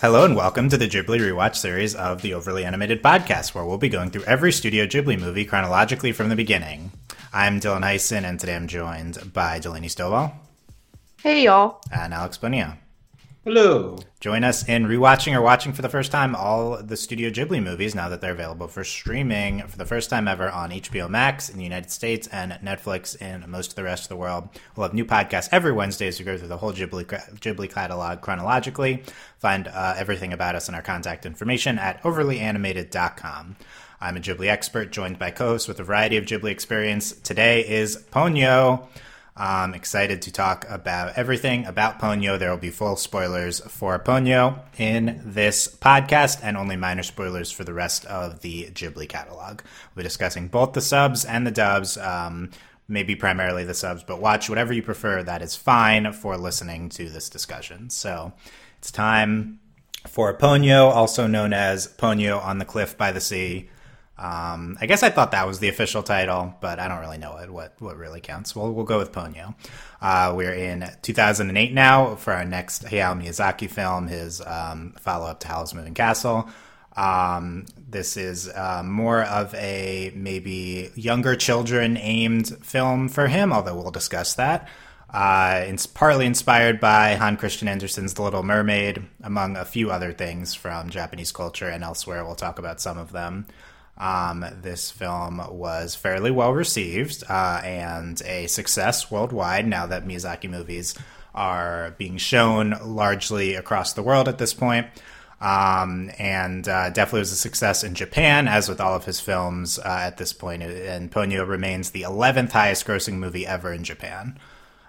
Hello and welcome to the Ghibli Rewatch series of the Overly Animated Podcast, where we'll be going through every Studio Ghibli movie chronologically from the beginning. I'm Dylan Heisen, and today I'm joined by Delaney Stovall. Hey, y'all. And Alex Bonilla. Hello. Join us in rewatching or watching for the first time all the Studio Ghibli movies now that they're available for streaming for the first time ever on HBO Max in the United States and Netflix in most of the rest of the world. We'll have new podcasts every Wednesday as we go through the whole Ghibli, Ghibli catalog chronologically. Find uh, everything about us and our contact information at overlyanimated.com. I'm a Ghibli expert joined by co-hosts with a variety of Ghibli experience. Today is Ponyo. I'm excited to talk about everything about Ponyo. There will be full spoilers for Ponyo in this podcast and only minor spoilers for the rest of the Ghibli catalog. We'll be discussing both the subs and the dubs, um, maybe primarily the subs, but watch whatever you prefer. That is fine for listening to this discussion. So it's time for Ponyo, also known as Ponyo on the Cliff by the Sea. Um, I guess I thought that was the official title, but I don't really know it, what what really counts. Well, we'll go with Ponyo. Uh, we're in 2008 now for our next Hayao Miyazaki film, his um, follow up to Howl's Moving Castle. Um, this is uh, more of a maybe younger children aimed film for him, although we'll discuss that. Uh, it's partly inspired by Hans Christian Andersen's The Little Mermaid, among a few other things from Japanese culture and elsewhere. We'll talk about some of them. Um, this film was fairly well received uh, and a success worldwide now that Miyazaki movies are being shown largely across the world at this point. Um, and uh, definitely was a success in Japan, as with all of his films uh, at this point. And Ponyo remains the 11th highest grossing movie ever in Japan.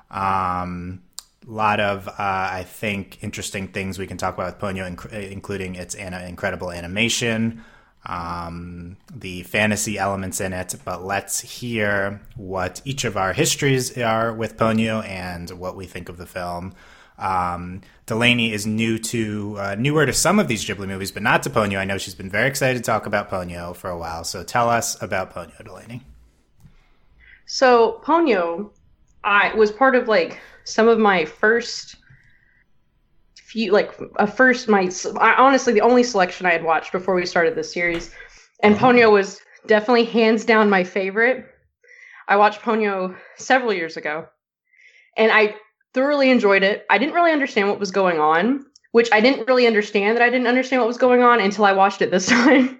Um, a lot of, uh, I think, interesting things we can talk about with Ponyo, inc- including its an- incredible animation, um, the fantasy elements in it, but let's hear what each of our histories are with Ponyo and what we think of the film. Um, Delaney is new to uh, newer to some of these Ghibli movies, but not to Ponyo. I know she's been very excited to talk about Ponyo for a while. So tell us about Ponyo, Delaney. So Ponyo, I was part of like some of my first few like a first my I, honestly the only selection I had watched before we started this series, and uh-huh. Ponyo was definitely hands down my favorite. I watched Ponyo several years ago, and I thoroughly enjoyed it. I didn't really understand what was going on, which I didn't really understand that I didn't understand what was going on until I watched it this time.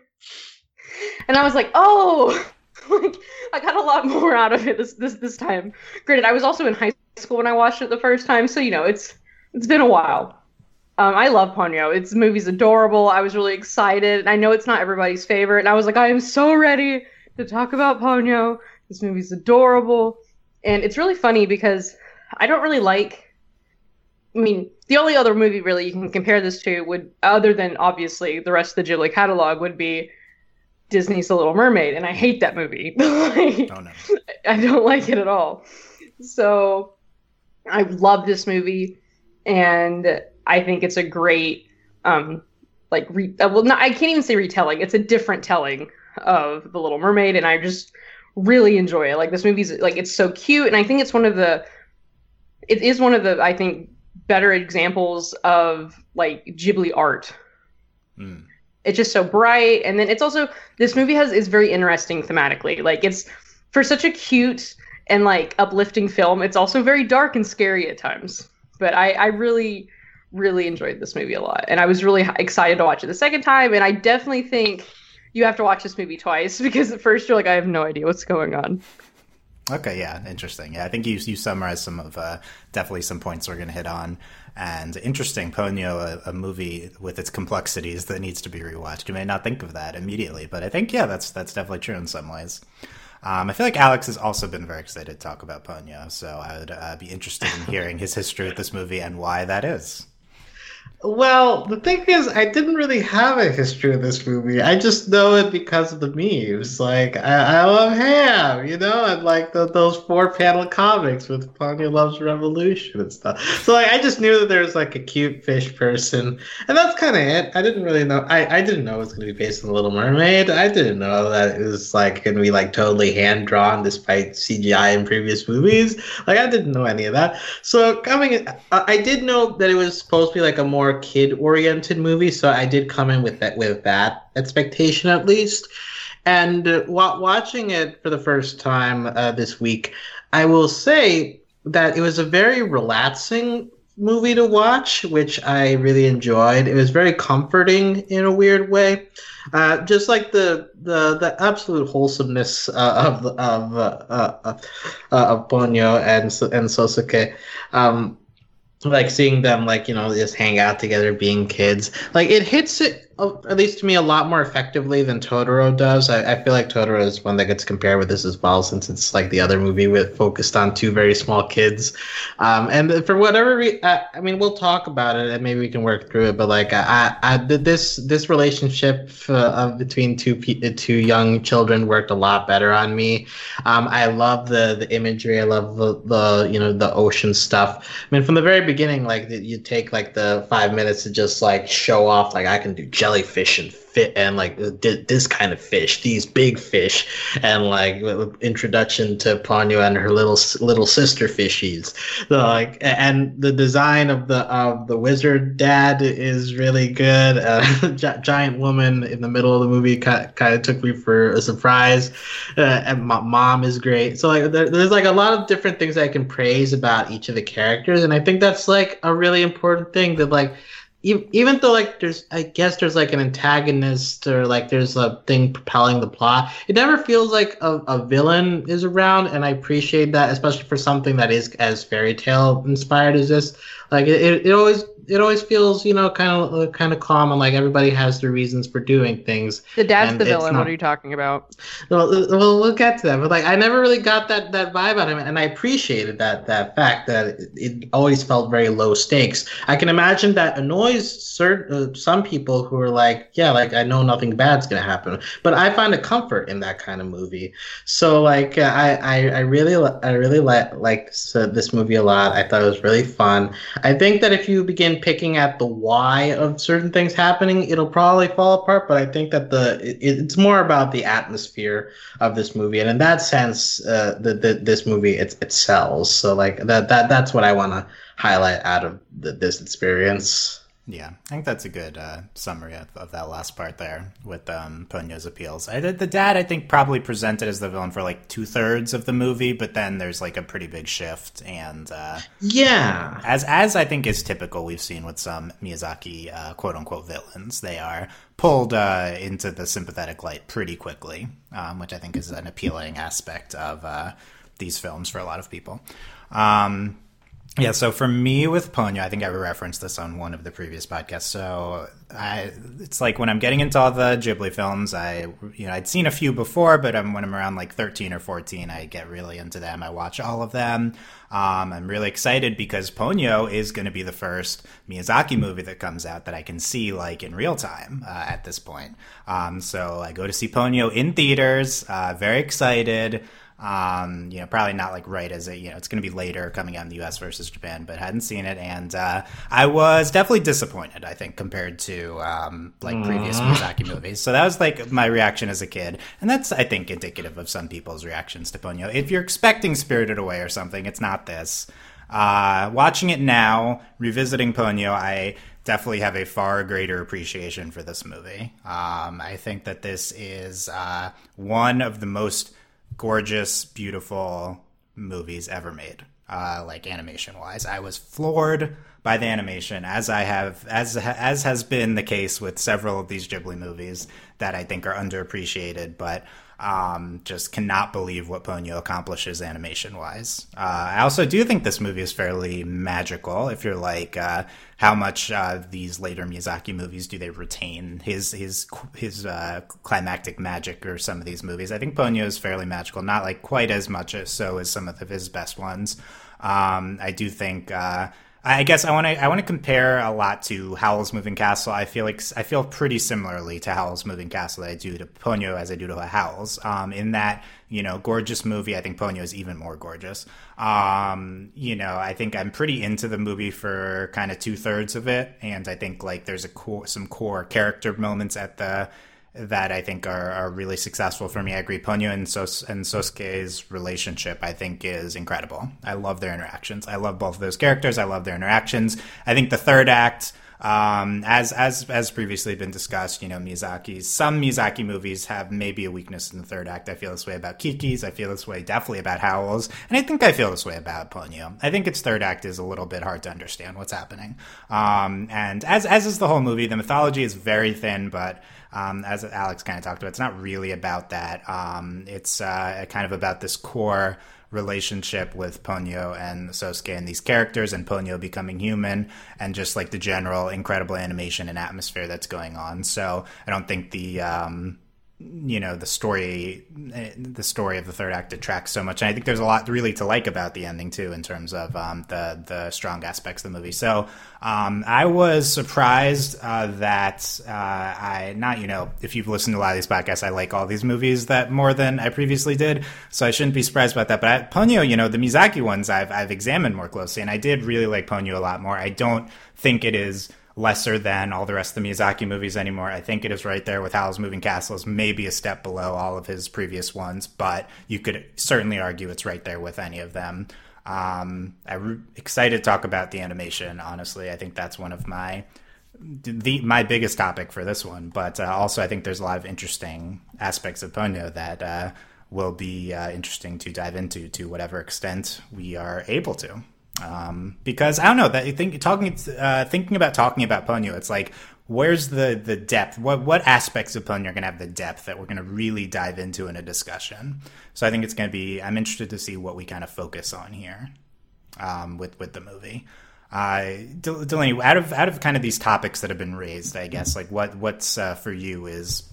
and I was like, oh, like I got a lot more out of it this this this time. Granted, I was also in high school when I watched it the first time, so you know it's it's been a while. Um, I love Ponyo. It's the movie's adorable. I was really excited. I know it's not everybody's favorite, and I was like, I am so ready to talk about Ponyo. This movie's adorable, and it's really funny because I don't really like. I mean, the only other movie really you can compare this to would, other than obviously the rest of the Ghibli catalog, would be Disney's The Little Mermaid, and I hate that movie. like, oh, no. I don't like it at all. So, I love this movie, and I think it's a great, um, like re- uh, well, not, I can't even say retelling. It's a different telling of The Little Mermaid, and I just really enjoy it. Like this movie's like it's so cute, and I think it's one of the, it is one of the I think better examples of like Ghibli art. Mm. It's just so bright, and then it's also this movie has is very interesting thematically. Like it's for such a cute and like uplifting film, it's also very dark and scary at times. But I, I really really enjoyed this movie a lot, and I was really excited to watch it the second time. And I definitely think you have to watch this movie twice because at first you're like, I have no idea what's going on. Okay, yeah, interesting. Yeah, I think you you summarized some of uh, definitely some points we're going to hit on. And interesting, Ponyo, a, a, movie with its complexities that needs to be rewatched. You may not think of that immediately, but I think yeah, that's that's definitely true in some ways. Um, I feel like Alex has also been very excited to talk about Ponyo, so I would uh, be interested in hearing his history with this movie and why that is. Well, the thing is, I didn't really have a history of this movie. I just know it because of the memes. Like, I, I love Ham, you know, and like the, those four panel comics with Ponyo Loves Revolution and stuff. So, like, I just knew that there was like a cute fish person, and that's kind of it. I didn't really know. I, I didn't know it was going to be based on The Little Mermaid. I didn't know that it was like going to be like totally hand drawn despite CGI in previous movies. Like, I didn't know any of that. So, coming, I did know that it was supposed to be like a more more kid-oriented movie, so I did come in with that with that expectation at least. And uh, watching it for the first time uh, this week, I will say that it was a very relaxing movie to watch, which I really enjoyed. It was very comforting in a weird way. Uh, just like the the the absolute wholesomeness uh, of of uh, uh, uh of Ponyo and and Sosuke. Um, like seeing them like you know just hang out together being kids. Like it hits it at least to me a lot more effectively than totoro does. I, I, feel like totoro is one that gets compared with this as well since it's like the other movie with focused on two very small kids. Um, and for whatever re- I, I, mean we'll talk about it and maybe we can work through it but like i, I this this relationship uh, between two two young children worked a lot better on me. Um, i love the the imagery. I love the, the you know the ocean stuff. I mean from the very beginning, like you take like the five minutes to just like show off, like I can do jellyfish and fit and like this kind of fish, these big fish, and like introduction to Ponyo and her little little sister fishies. Like and the design of the of the wizard dad is really good. Uh, giant woman in the middle of the movie kind, kind of took me for a surprise, uh, and my mom is great. So like there, there's like a lot of different things I can praise about each of the characters, and I think that's like a really important thing that like even though like there's i guess there's like an antagonist or like there's a thing propelling the plot it never feels like a, a villain is around and i appreciate that especially for something that is as fairy tale inspired as this. Like it, it always it always feels you know kind of uh, kind of calm and like everybody has their reasons for doing things. The dad's the villain. Not... What are you talking about? Well, uh, well, we'll get to that. But like, I never really got that that vibe out of him, and I appreciated that that fact that it, it always felt very low stakes. I can imagine that annoys certain uh, some people who are like, yeah, like I know nothing bad's gonna happen, but I find a comfort in that kind of movie. So like, uh, I I, I really I really like liked this movie a lot. I thought it was really fun. I think that if you begin picking at the why of certain things happening, it'll probably fall apart. But I think that the it, it's more about the atmosphere of this movie, and in that sense, uh, the, the this movie it, it sells. So like that that that's what I want to highlight out of the, this experience. Yeah, I think that's a good uh, summary of, of, that last part there with um, Ponyo's appeals. I, the dad, I think, probably presented as the villain for like two thirds of the movie, but then there's like a pretty big shift, and uh, yeah, as as I think is typical, we've seen with some Miyazaki uh, quote unquote villains, they are pulled uh, into the sympathetic light pretty quickly, um, which I think is an appealing aspect of uh, these films for a lot of people. Um, yeah, so for me with Ponyo, I think I referenced this on one of the previous podcasts. So I, it's like when I'm getting into all the Ghibli films, I, you know, I'd seen a few before, but I'm, when I'm around like 13 or 14, I get really into them. I watch all of them. Um, I'm really excited because Ponyo is going to be the first Miyazaki movie that comes out that I can see like in real time uh, at this point. Um, so I go to see Ponyo in theaters. Uh, very excited. Um, you know, probably not like right as it, you know, it's going to be later coming out in the U.S. versus Japan, but hadn't seen it, and uh, I was definitely disappointed. I think compared to um, like Aww. previous Miyazaki movies, so that was like my reaction as a kid, and that's I think indicative of some people's reactions to Ponyo. If you're expecting Spirited Away or something, it's not this. Uh, watching it now, revisiting Ponyo, I definitely have a far greater appreciation for this movie. Um, I think that this is uh, one of the most gorgeous, beautiful movies ever made. Uh, like animation wise, I was floored by the animation, as I have as as has been the case with several of these Ghibli movies that I think are underappreciated. But um, just cannot believe what Ponyo accomplishes animation wise. Uh, I also do think this movie is fairly magical. If you're like, uh, how much uh, these later Miyazaki movies do they retain his his his uh, climactic magic or some of these movies? I think Ponyo is fairly magical, not like quite as much as so as some of his best ones. Um, I do think uh, I guess I want to I want to compare a lot to Howl's Moving Castle. I feel like I feel pretty similarly to Howl's Moving Castle that I do to Ponyo as I do to Howl's. Um, in that you know, gorgeous movie. I think Ponyo is even more gorgeous. Um, you know, I think I'm pretty into the movie for kind of two thirds of it, and I think like there's a core, some core character moments at the that I think are, are really successful for me. I agree. Ponyo and, Sos- and Sosuke's relationship, I think, is incredible. I love their interactions. I love both of those characters. I love their interactions. I think the third act um, as as as previously been discussed, you know, Miyazaki's some Miyazaki movies have maybe a weakness in the third act. I feel this way about Kiki's. I feel this way definitely about Howl's, and I think I feel this way about Ponyo. I think its third act is a little bit hard to understand what's happening, um, and as as is the whole movie, the mythology is very thin, but. Um, as Alex kind of talked about, it's not really about that. Um, it's uh, kind of about this core relationship with Ponyo and Sosuke and these characters and Ponyo becoming human and just like the general incredible animation and atmosphere that's going on. So I don't think the um, you know the story the story of the third act detracts so much. And i think there's a lot really to like about the ending too in terms of um, the the strong aspects of the movie. So um, i was surprised uh, that uh, i not you know if you've listened to a lot of these podcasts i like all these movies that more than i previously did. So i shouldn't be surprised about that. But I, ponyo you know the miyazaki ones i've i've examined more closely. And i did really like ponyo a lot more. I don't think it is lesser than all the rest of the Miyazaki movies anymore. I think it is right there with Howl's Moving Castles, maybe a step below all of his previous ones, but you could certainly argue it's right there with any of them. Um, I'm excited to talk about the animation. Honestly, I think that's one of my the my biggest topic for this one. But uh, also, I think there's a lot of interesting aspects of Ponyo that uh, will be uh, interesting to dive into to whatever extent we are able to. Um, because I don't know that you think talking uh, thinking about talking about Ponyo, it's like where's the the depth? What what aspects of Ponyo are going to have the depth that we're going to really dive into in a discussion? So I think it's going to be. I'm interested to see what we kind of focus on here um, with with the movie. Uh, Delaney, out of out of kind of these topics that have been raised, I guess like what what's uh, for you is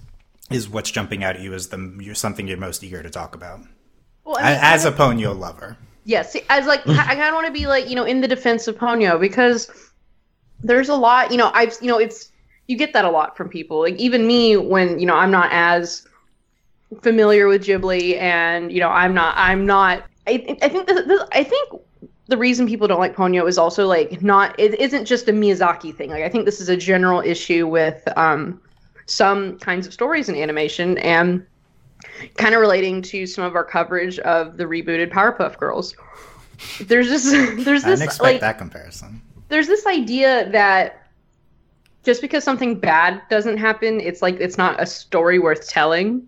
is what's jumping out at you as the you're something you're most eager to talk about well, I mean, as a Ponyo lover. Yes, as like I kind of want to be like you know in the defense of Ponyo because there's a lot you know I've you know it's you get that a lot from people. Like even me when you know I'm not as familiar with Ghibli and you know I'm not I'm not I I think this, this, I think the reason people don't like Ponyo is also like not it isn't just a Miyazaki thing. Like I think this is a general issue with um some kinds of stories in animation and kind of relating to some of our coverage of the rebooted Powerpuff Girls. There's this there's this I didn't expect like, that comparison. There's this idea that just because something bad doesn't happen, it's like it's not a story worth telling.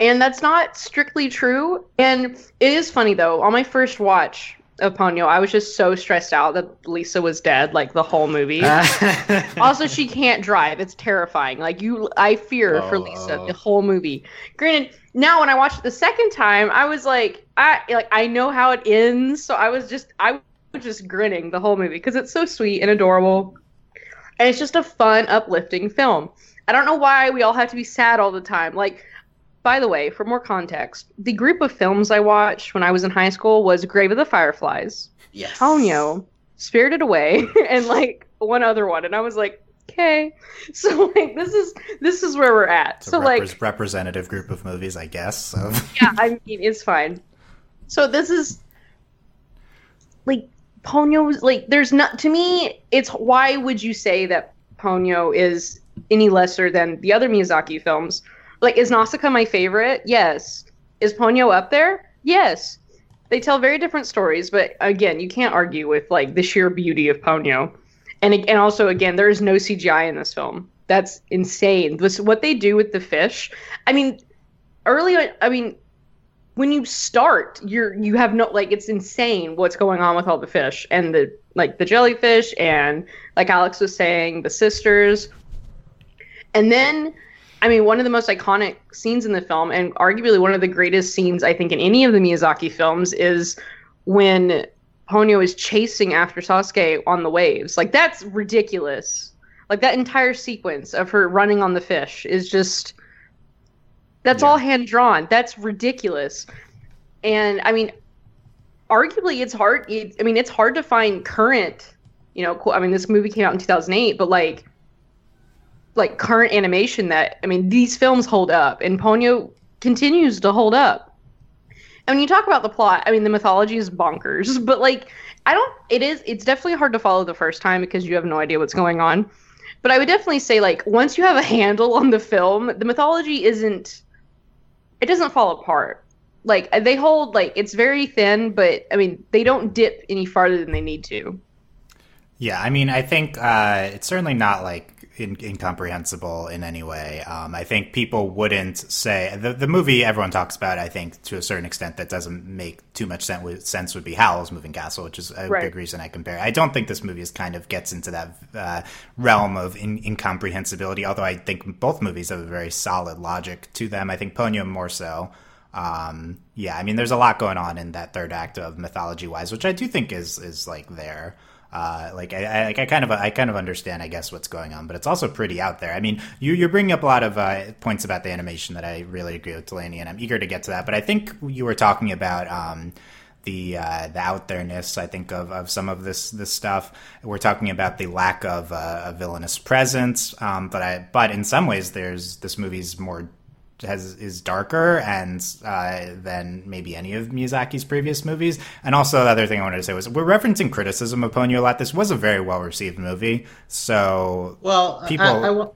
And that's not strictly true. And it is funny though. On my first watch, of Ponyo. I was just so stressed out that Lisa was dead, like the whole movie. also, she can't drive. It's terrifying. Like you, I fear oh, for Lisa oh. the whole movie. Granted, now when I watched it the second time, I was like, I like I know how it ends, so I was just I was just grinning the whole movie because it's so sweet and adorable, and it's just a fun, uplifting film. I don't know why we all have to be sad all the time. Like by the way, for more context, the group of films I watched when I was in high school was Grave of the Fireflies, yes. Ponyo, Spirited Away, and like one other one. And I was like, okay. So like this is this is where we're at. It's so like representative group of movies, I guess. So. yeah, I mean it's fine. So this is like Ponyo's like there's not to me it's why would you say that Ponyo is any lesser than the other Miyazaki films like, is Nausicaa my favorite? Yes. Is Ponyo up there? Yes. They tell very different stories, but again, you can't argue with like the sheer beauty of Ponyo. And and also again, there is no CGI in this film. That's insane. This, what they do with the fish. I mean, early. I mean, when you start, you're you have no like it's insane what's going on with all the fish and the like the jellyfish and like Alex was saying, the sisters. And then I mean, one of the most iconic scenes in the film, and arguably one of the greatest scenes I think in any of the Miyazaki films, is when Ponyo is chasing after Sosuke on the waves. Like that's ridiculous. Like that entire sequence of her running on the fish is just that's yeah. all hand drawn. That's ridiculous. And I mean, arguably it's hard. It, I mean, it's hard to find current. You know, I mean, this movie came out in 2008, but like like current animation that I mean these films hold up and Ponyo continues to hold up. And when you talk about the plot, I mean the mythology is bonkers, but like I don't it is it's definitely hard to follow the first time because you have no idea what's going on. But I would definitely say like once you have a handle on the film, the mythology isn't it doesn't fall apart. Like they hold like it's very thin, but I mean they don't dip any farther than they need to. Yeah, I mean, I think uh, it's certainly not like in, incomprehensible in any way. Um, I think people wouldn't say the the movie everyone talks about. I think to a certain extent that doesn't make too much sense. Sense would be Howl's Moving Castle, which is a Right. big reason I compare. I don't think this movie is kind of gets into that uh, realm of in, incomprehensibility. Although I think both movies have a very solid logic to them. I think Ponyo more so. Um, yeah, I mean, there's a lot going on in that third act of mythology wise, which I do think is is like there. Uh, like I, I, I kind of I kind of understand I guess what's going on, but it's also pretty out there. I mean, you you're bringing up a lot of uh, points about the animation that I really agree with Delaney, and I'm eager to get to that. But I think you were talking about um, the uh, the out there-ness I think of, of some of this this stuff. We're talking about the lack of uh, a villainous presence, um, but I but in some ways there's this movie's more has is darker and uh, than maybe any of Miyazaki's previous movies. And also the other thing I wanted to say was we're referencing criticism of Ponyo a lot. This was a very well received movie, so Well, People- I, I,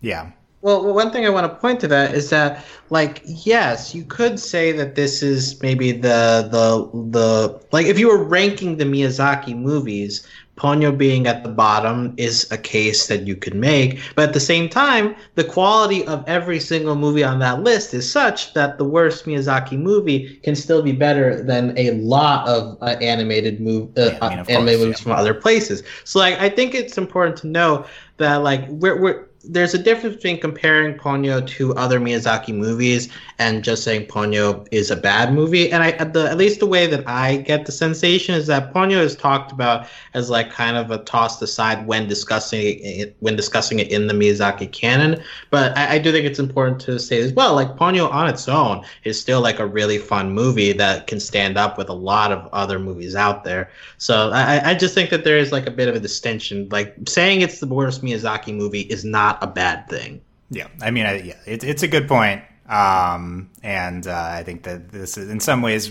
yeah. Well, one thing I want to point to that is that, like, yes, you could say that this is maybe the the the like if you were ranking the Miyazaki movies, Ponyo being at the bottom is a case that you could make. But at the same time, the quality of every single movie on that list is such that the worst Miyazaki movie can still be better than a lot of uh, animated move uh, Yeah, I mean, of animated course, movies yeah. from other places. So, like, I think it's important to know that like we're, we're there's a difference between comparing Ponyo to other Miyazaki movies and just saying Ponyo is a bad movie. And I, at the at least the way that I get the sensation is that Ponyo is talked about as like kind of a tossed aside when discussing it when discussing it in the Miyazaki canon. But I, I do think it's important to say as well, like Ponyo on its own is still like a really fun movie that can stand up with a lot of other movies out there. So I, I just think that there is like a bit of a distinction. Like saying it's the worst Miyazaki movie is not a bad thing. Yeah, I mean, I, yeah, it, it's a good point. Um, and uh, I think that this is, in some ways,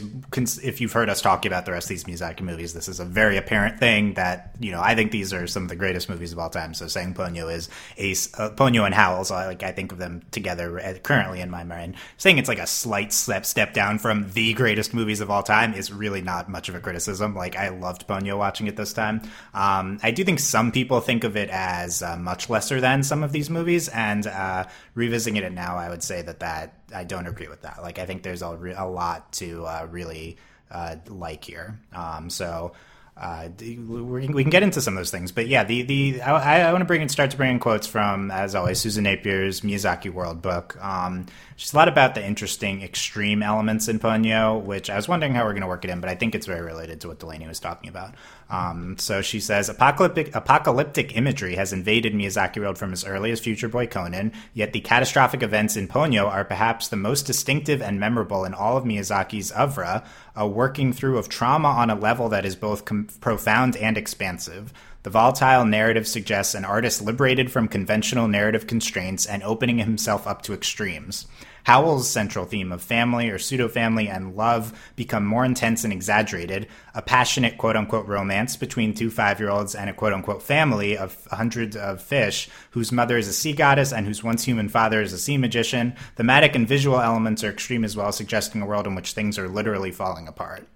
if you've heard us talking about the rest of these Miyazaki movies, this is a very apparent thing that you know. I think these are some of the greatest movies of all time. So saying Ponyo is Ace, uh, Ponyo and Howl's, I like I think of them together uh, currently in my mind. Saying it's like a slight step step down from the greatest movies of all time is really not much of a criticism. Like I loved Ponyo watching it this time. Um, I do think some people think of it as uh, much lesser than some of these movies, and uh, revisiting it now, I would say that that I don't agree with that. Like I think there's a, re- a lot to uh, really uh, like here. Um, so. Uh, we can get into some of those things, but yeah, the the I, I want to bring in start to bring in quotes from, as always, Susan Napier's Miyazaki World book. Um, she's a lot about the interesting extreme elements in Ponyo, which I was wondering how we're going to work it in, but I think it's very related to what Delaney was talking about. Um, so she says apocalyptic apocalyptic imagery has invaded Miyazaki World from as early as Future Boy Conan, yet the catastrophic events in Ponyo are perhaps the most distinctive and memorable in all of Miyazaki's oeuvre, a working through of trauma on a level that is both com- profound and expansive. The volatile narrative suggests an artist liberated from conventional narrative constraints and opening himself up to extremes. Howl's central theme of family or pseudo family and love become more intense and exaggerated. A passionate quote unquote romance between two five year olds and a quote unquote family of hundreds of fish whose mother is a sea goddess and whose once human father is a sea magician. Thematic and visual elements are extreme as well, suggesting a world in which things are literally falling apart.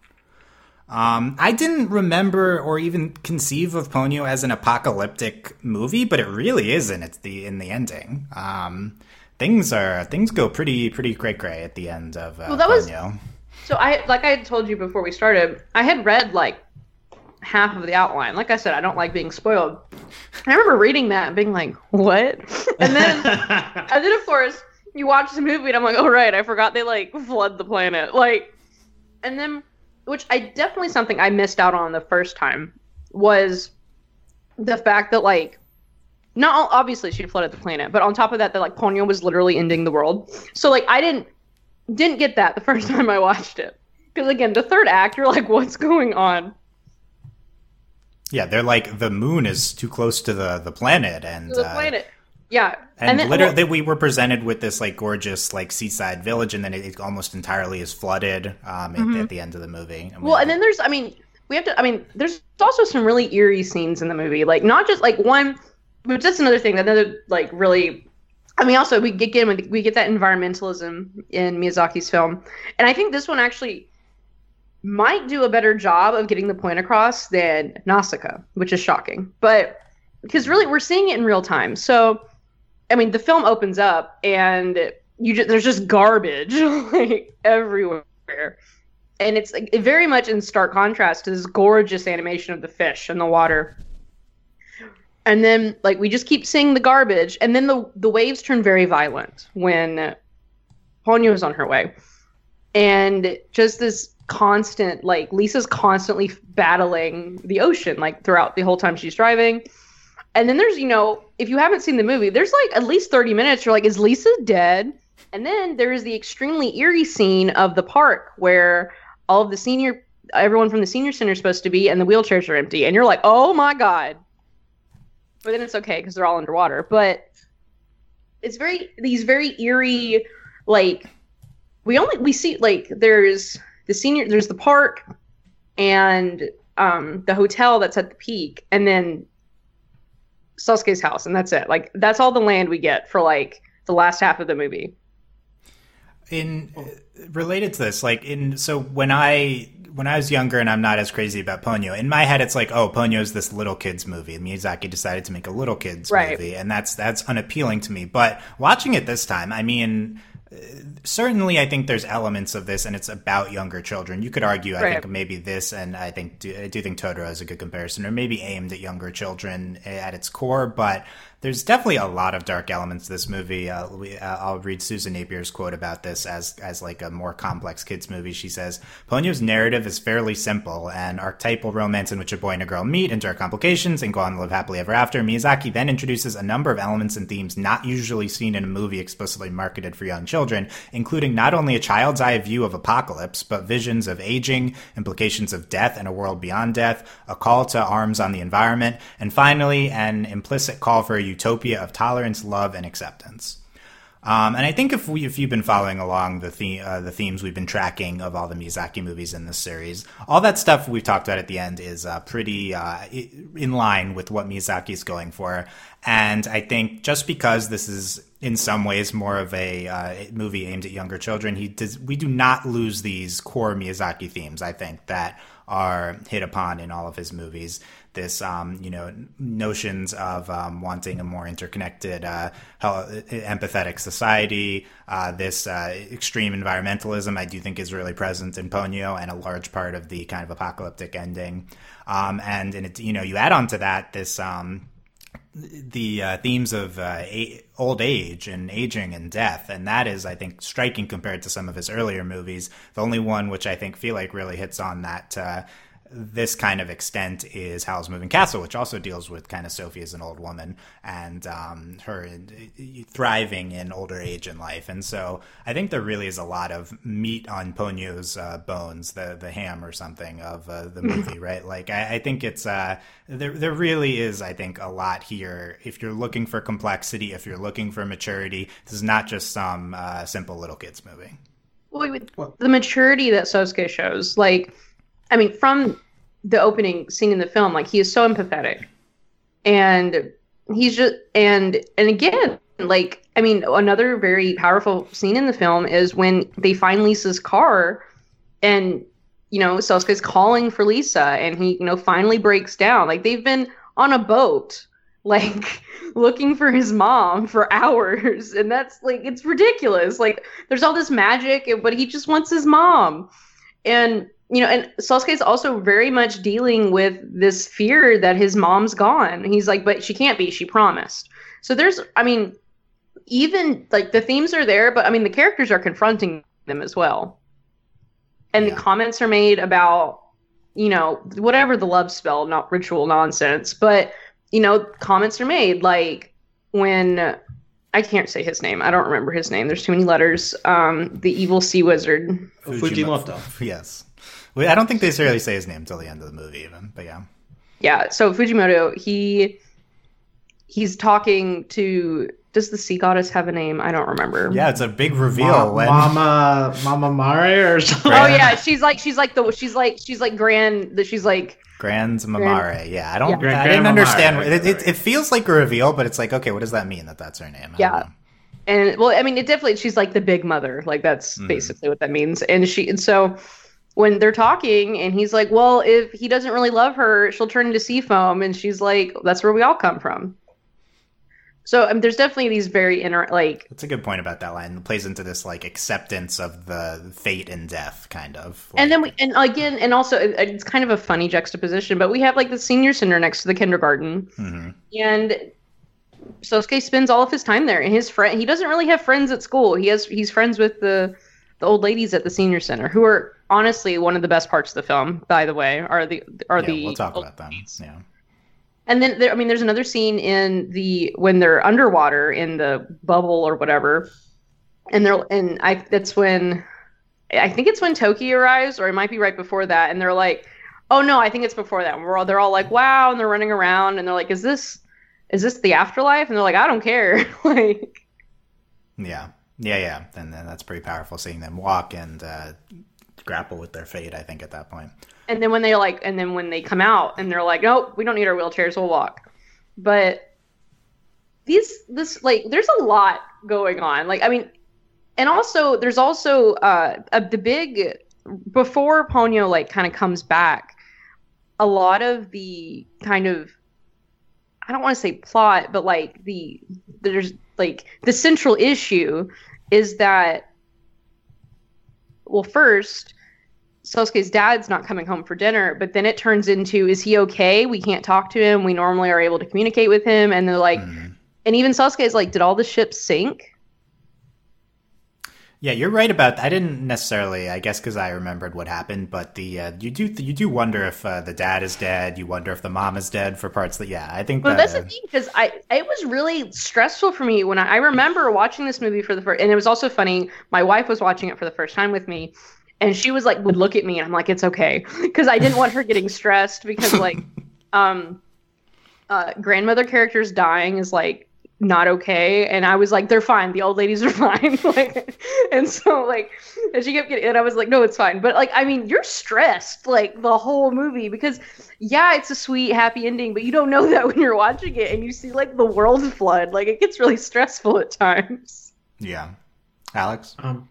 Um, I didn't remember or even conceive of Ponyo as an apocalyptic movie, but it really is in it's the in the ending. Um, things are things go pretty pretty cray cray at the end of uh, Well, that was- Ponyo. So I, like I had told you before we started, I had read like half of the outline. Like I said, I don't like being spoiled. I remember reading that and being like, "What?" And then, and then of course, you watch the movie and I'm like, "Oh right, I forgot they like flood the planet." Like, and then, which I definitely something I missed out on the first time was the fact that like. Not obviously she flooded the planet, but on top of that, that like Ponyo was literally ending the world. So like I didn't didn't get that the first time I watched it. Because again, the third act, you're like, what's going on? Yeah, they're like the moon is too close to the the planet, and To the uh, planet. Yeah. and, then literally well, we were presented with this like gorgeous like seaside village, and then it, it almost entirely is flooded um, at, at the end of the movie. well, and then there's, I mean, we have to, I mean, there's also some really eerie scenes in the movie. Like, not just like one, but that's another thing, another like really. I mean, also we get get we get that environmentalism in Miyazaki's film, and I think this one actually might do a better job of getting the point across than Nausicaa, which is shocking. But because really we're seeing it in real time. So I mean, the film opens up and you just, there's just garbage like everywhere. And it's like, very much in stark contrast to this gorgeous animation of the fish and the water. And then like we just keep seeing the garbage and then the the waves turn very violent when Ponyo is on her way. And just this constant like Lisa's constantly battling the ocean like throughout the whole time she's driving. And then there's, you know, if you haven't seen the movie, there's like at least 30 minutes you're like is Lisa dead? And then there's the extremely eerie scene of the park where all of the senior everyone from the senior center is supposed to be and the wheelchairs are empty and you're like, "Oh my god." But then it's okay because they're all underwater, but it's very these very eerie like we only we see like there's the senior there's the park and um the hotel that's at the peak and then Sosuke's house and that's it. Like that's all the land we get for like the last half of the movie. In related to this, like in so when I when I was younger and I'm not as crazy about Ponyo, in my head it's like, oh, Ponyo's this little kids movie. Miyazaki decided to make a little kids Right. movie, and that's that's unappealing to me. But watching it this time, I mean, uh, certainly I think there's elements of this, and it's about younger children. You could argue, I Right. think maybe this, and I think do, I do think Totoro is a good comparison, or maybe aimed at younger children eh, at its core, but. There's definitely a lot of dark elements to this movie. Uh, we, uh, I'll read Susan Napier's quote about this as as like a more complex kids movie. She says, "Ponyo's narrative is fairly simple, an archetypal romance in which a boy and a girl meet, endure complications, and go on to live happily ever after." Miyazaki then introduces a number of elements and themes not usually seen in a movie explicitly marketed for young children, including not only a child's eye view of apocalypse, but visions of aging, implications of death and a world beyond death, a call to arms on the environment, and finally, an implicit call for a utopia of tolerance, love, and acceptance. Um, and I think if we, if you've been following along the theme, uh, the themes we've been tracking of all the Miyazaki movies in this series, all that stuff we've talked about at the end is uh, pretty uh, in line with what Miyazaki's going for. And I think just because this is in some ways more of a uh, movie aimed at younger children, he does, we do not lose these core Miyazaki themes. I think that are hit upon in all of his movies. This, um, you know, notions of um, wanting a more interconnected, uh, empathetic society. Uh, this uh, extreme environmentalism, I do think, is really present in Ponyo and a large part of the kind of apocalyptic ending. Um, and and it, you know, you add on to that this. Um, the uh, themes of uh, a- old age and aging and death, and that is, I think, striking compared to some of his earlier movies. The only one which I think feel like really hits on that uh, this kind of extent is Howl's Moving Castle, which also deals with kind of Sophie as an old woman and um, her thriving in older age in life. And so I think there really is a lot of meat on Ponyo's uh, bones, the the ham or something of uh, the movie, right? Like I, I think it's uh, there. There really is, I think, a lot here. If you're looking for complexity, if you're looking for maturity, this is not just some uh, simple little kids movie. Well, the maturity that Sosuke shows, like, I mean, from the opening scene in the film, like he is so empathetic, and he's just and and again, like, I mean, another very powerful scene in the film is when they find Lisa's car, and you know, Sosuke's calling for Lisa, and he, you know, finally breaks down. Like they've been on a boat, like looking for his mom for hours, and that's like it's ridiculous. Like there's all this magic, but he just wants his mom, and you know, and Sosuke's also very much dealing with this fear that his mom's gone. He's like, but she can't be. She promised. So there's, I mean, even like the themes are there, but I mean, the characters are confronting them as well. And Yeah. the comments are made about, you know, whatever the love spell, not ritual nonsense, but, you know, comments are made like when I can't say his name. I don't remember his name. There's too many letters. Um, the evil sea wizard. Fujimoto. Yes. Well, I don't think they necessarily say his name until the end of the movie, even. But yeah. Yeah, so Fujimoto, he he's talking to does the sea goddess have a name? I don't remember. Yeah, it's a big reveal Ma- when Mama Mama Mare or something. Oh yeah, she's like she's like the she's like she's like grand that she's like Gran Mamare. Yeah, I don't. Yeah. Grand- I didn't Grand understand. Mamare, It, it, it feels like a reveal, but it's like, okay, what does that mean that that's her name? I Yeah. and well i mean it definitely she's like the big mother like that's Mhm. basically what that means and she and so when they're talking and he's like, "Well, if he doesn't really love her, she'll turn into sea foam." And she's like, "That's where we all come from." So um, there's definitely these very inner like. That's a good point about that line. It plays into this like acceptance of the fate and death, kind of. Like, And then we, and again, and also it- it's kind of a funny juxtaposition, but we have like the senior center next to the kindergarten, Mhm. and Sosuke spends all of his time there. And his friend, he doesn't really have friends at school. He has he's friends with the the old ladies at the senior center, who are honestly one of the best parts of the film. By the way, are the are yeah, the we'll talk about them. Yeah. And then there, I mean, there's another scene in the when they're underwater in the bubble or whatever, and they're and I that's when I think it's when Toki arrives, or it might be right before that, and they're like, "Oh no, I think it's before that." And we're all they're all like, "Wow!" and they're running around, and they're like, "Is this is this the afterlife?" And they're like, "I don't care." like, Yeah. Yeah, yeah. And then that's pretty powerful seeing them walk and uh, grapple with their fate, I think, at that point. and then when they like, and then when they come out, and they're like, "Nope, we don't need our wheelchairs, we'll walk." But these this like there's a lot going on like i mean and also there's also uh, a, the big before ponyo like kind of comes back a lot of the kind of i don't want to say plot but like the there's like the central issue is that well first Sosuke's dad's not coming home for dinner, but then it turns into is he okay? We can't talk to him. We normally are able to communicate with him and they're like Mhm. and even Sosuke is like, did all the ships sink? Yeah, you're right about. I didn't necessarily, I guess, because I remembered what happened. But the uh, you do you do wonder if uh, the dad is dead. You wonder if the mom is dead for parts that. Yeah, I think Well, that. that's the thing because I it was really stressful for me when I, I remember watching this movie for the first, and it was also funny. My wife was watching it for the first time with me, and she was like, would look at me, and I'm like, it's okay, because I didn't want her getting stressed because like, um, uh, grandmother characters dying is like not okay, and I was like, they're fine, the old ladies are fine, like, and so like, and she kept getting, and I was like, no, it's fine, but like, I mean, you're stressed like the whole movie because yeah, it's a sweet, happy ending, but you don't know that when you're watching it and you see like the world flood. Like it gets really stressful at times. yeah, Alex. Um,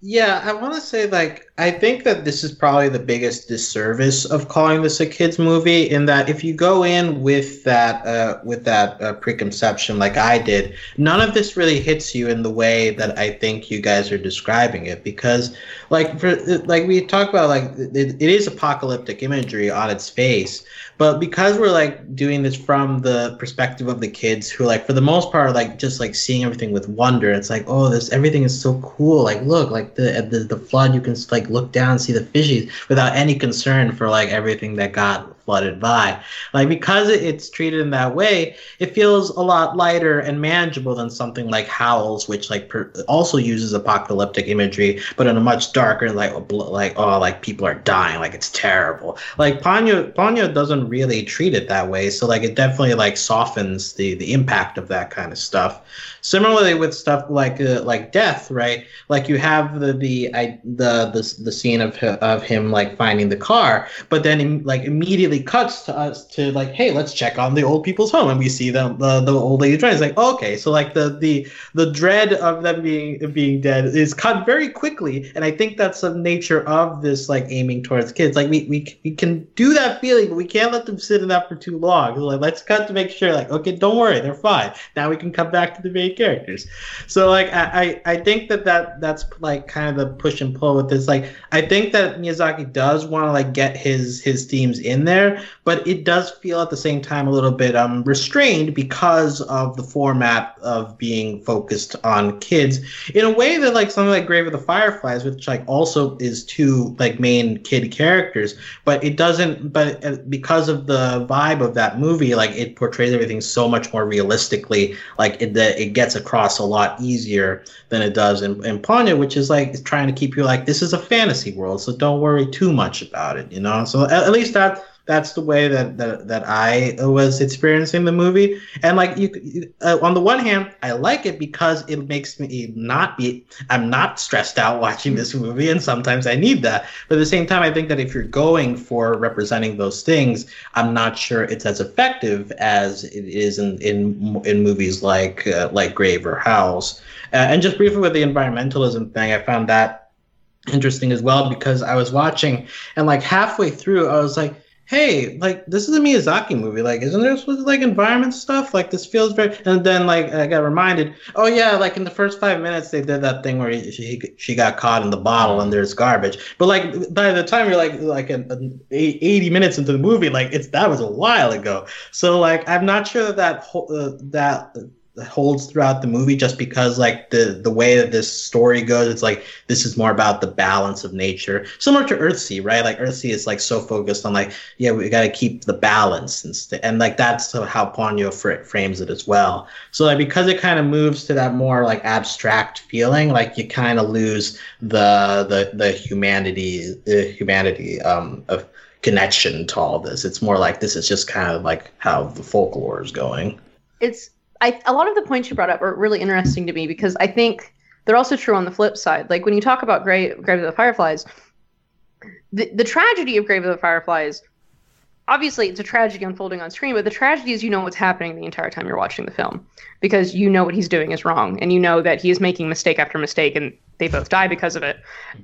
yeah, I want to say like I think that this is probably the biggest disservice of calling this a kids movie. In that, if you go in with that uh, with that uh, preconception, like I did, none of this really hits you in the way that I think you guys are describing it. Because, like, for like we talk about, like it, it is apocalyptic imagery on its face, but because we're like doing this from the perspective of the kids who like for the most part are, like just like seeing everything with wonder it's like oh this everything is so cool like look like the the, the flood you can like look down see the fishies without any concern for like everything that got flooded by. Like because it's treated in that way it feels a lot lighter and manageable than something like howls which like per, also uses apocalyptic imagery but in a much darker like like oh like people are dying like it's terrible. Like Ponyo Ponyo doesn't really treat it that way so like it definitely like softens the the impact of that kind of stuff. Similarly with stuff like uh, like death right? Like you have the the I, the the, the scene of of him like finding the car but then like immediately cuts to us to like hey let's check on the old people's home and we see them the, the old lady trying. it's like okay so like the the the dread of them being being dead is cut very quickly and i think that's the nature of this like aiming towards kids. Like we we, we can do that feeling but we can't let them sit in that for too long. Like let's cut to make sure like okay don't worry they're fine. Now we can come back to the main characters. So like i i, I think that, that that's like kind of the push and pull with this like i think that miyazaki does want to like get his his themes in there but it does feel at the same time a little bit um restrained because of the format of being focused on kids. In a way that like something like grave of the fireflies which like also is two like main kid characters but it doesn't but uh, because of the vibe of that movie like it portrays everything so much more realistically like it that it gets across a lot easier than it does in, in Ponyo, which is like trying to keep you like this is a fantasy world so don't worry too much about it you know so at, at least that that's the way that, that that I was experiencing the movie. And like you, you uh, on the one hand, I like it because it makes me not be. I'm not stressed out watching this movie, and sometimes I need that. But at the same time, I think that if you're going for representing those things, I'm not sure it's as effective as it is in in in movies like uh, like Grave or Howls. Uh, and just briefly with the environmentalism thing, I found that interesting as well because I was watching and like halfway through I was like hey, like this is a Miyazaki movie. Like, isn't there supposed to like environment stuff? Like this feels very. And then like I got reminded, oh yeah, like in the first five minutes they did that thing where he, she she got caught in the bottle and there's garbage. But like by the time you're like like an, an 80 minutes into the movie, like it's that was a while ago. So like I'm not sure that that uh, that holds throughout the movie just because like the the way that this story goes it's like this is more about the balance of nature. Similar to earthsea right? Like earthsea is like so focused on like yeah we got to keep the balance and st- and like that's how ponyo fr- frames it as well. So like because it kind of moves to that more like abstract feeling like you kind of lose the the the humanity the humanity um of connection to all this. It's more like this is just kind of like how the folklore is going. It's I, a lot of the points you brought up are really interesting to me because I think they're also true on the flip side. Like when you talk about Grave, Grave of the Fireflies, the, the tragedy of Grave of the Fireflies, obviously it's a tragedy unfolding on screen, but the tragedy is you know what's happening the entire time you're watching the film because you know what he's doing is wrong and you know that he is making mistake after mistake and they both die because of it.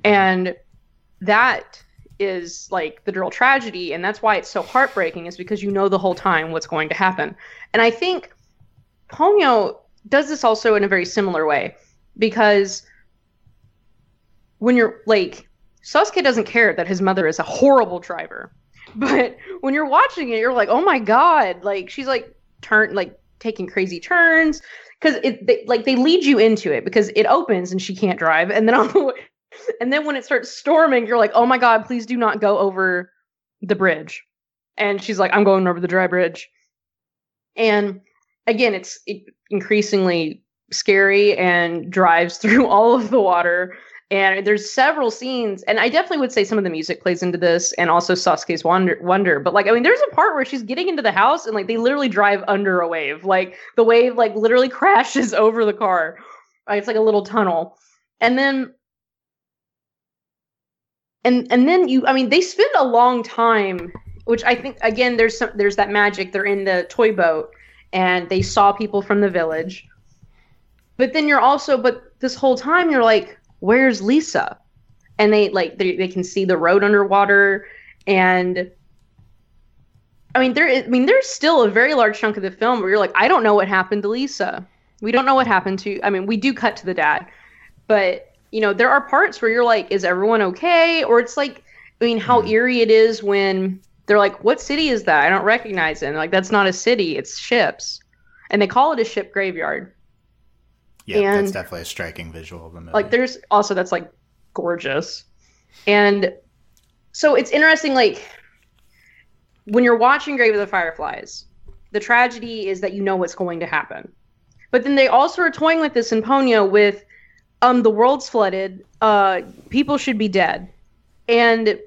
And that is like the real tragedy and that's why it's so heartbreaking is because you know the whole time what's going to happen. And I think Ponyo does this also in a very similar way because when you're like Sosuke doesn't care that his mother is a horrible driver. But when you're watching it, you're like, oh my god, like she's like turn like taking crazy turns because it they, like they lead you into it because it opens and she can't drive, and then on the way, and then when it starts storming, you're like, oh my god, please do not go over the bridge, and she's like, I'm going over the dry bridge, and again, it's increasingly scary and drives through all of the water. And there's several scenes, and I definitely would say some of the music plays into this, and also Sosuke's wonder. Wonder, but like, I mean, there's a part where she's getting into the house, and like they literally drive under a wave. Like the wave, like literally crashes over the car. Uh, it's like a little tunnel, and then and and then you i mean they spend a long time which i think again there's some there's that magic they're in the toy boat and they saw people from the village. But then you're also, but this whole time you're like, where's Lisa? And they like they, they can see the road underwater, and I mean there I mean there's still a very large chunk of the film where you're like, I don't know what happened to Lisa. We don't know what happened to. I mean, we do cut to the dad, but you know there are parts where you're like, is everyone okay? Or it's like, I mean, how mm. eerie it is when they're like, "What city is that? I don't recognize it." like, that's not a city; it's ships, and they call it a ship graveyard. Yeah, and, that's definitely a striking visual of the movie. Like, there's also that's like gorgeous, and so it's interesting. Like when you're watching Grave of the Fireflies, the tragedy is that you know what's going to happen, but then they also are toying with this in Ponyo with, um, the world's flooded. Uh, people should be dead, and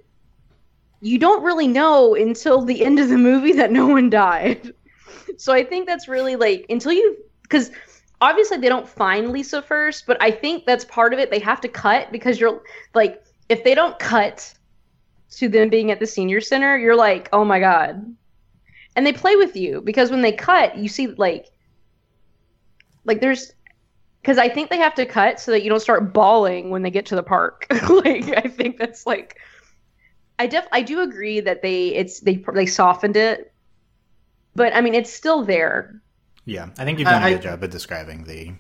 you don't really know until the end of the movie that no one died. So I think that's really like until you because obviously they don't find Lisa first, but I think that's part of it. They have to cut because you're like if they don't cut to them being at the senior center, you're like, oh my god. And they play with you because when they cut, you see like like there's because I think they have to cut so that you don't start bawling when they get to the park. like I think that's like I def I do agree that they it's they they softened it, but I mean it's still there. Yeah, I think you've done a good job of describing the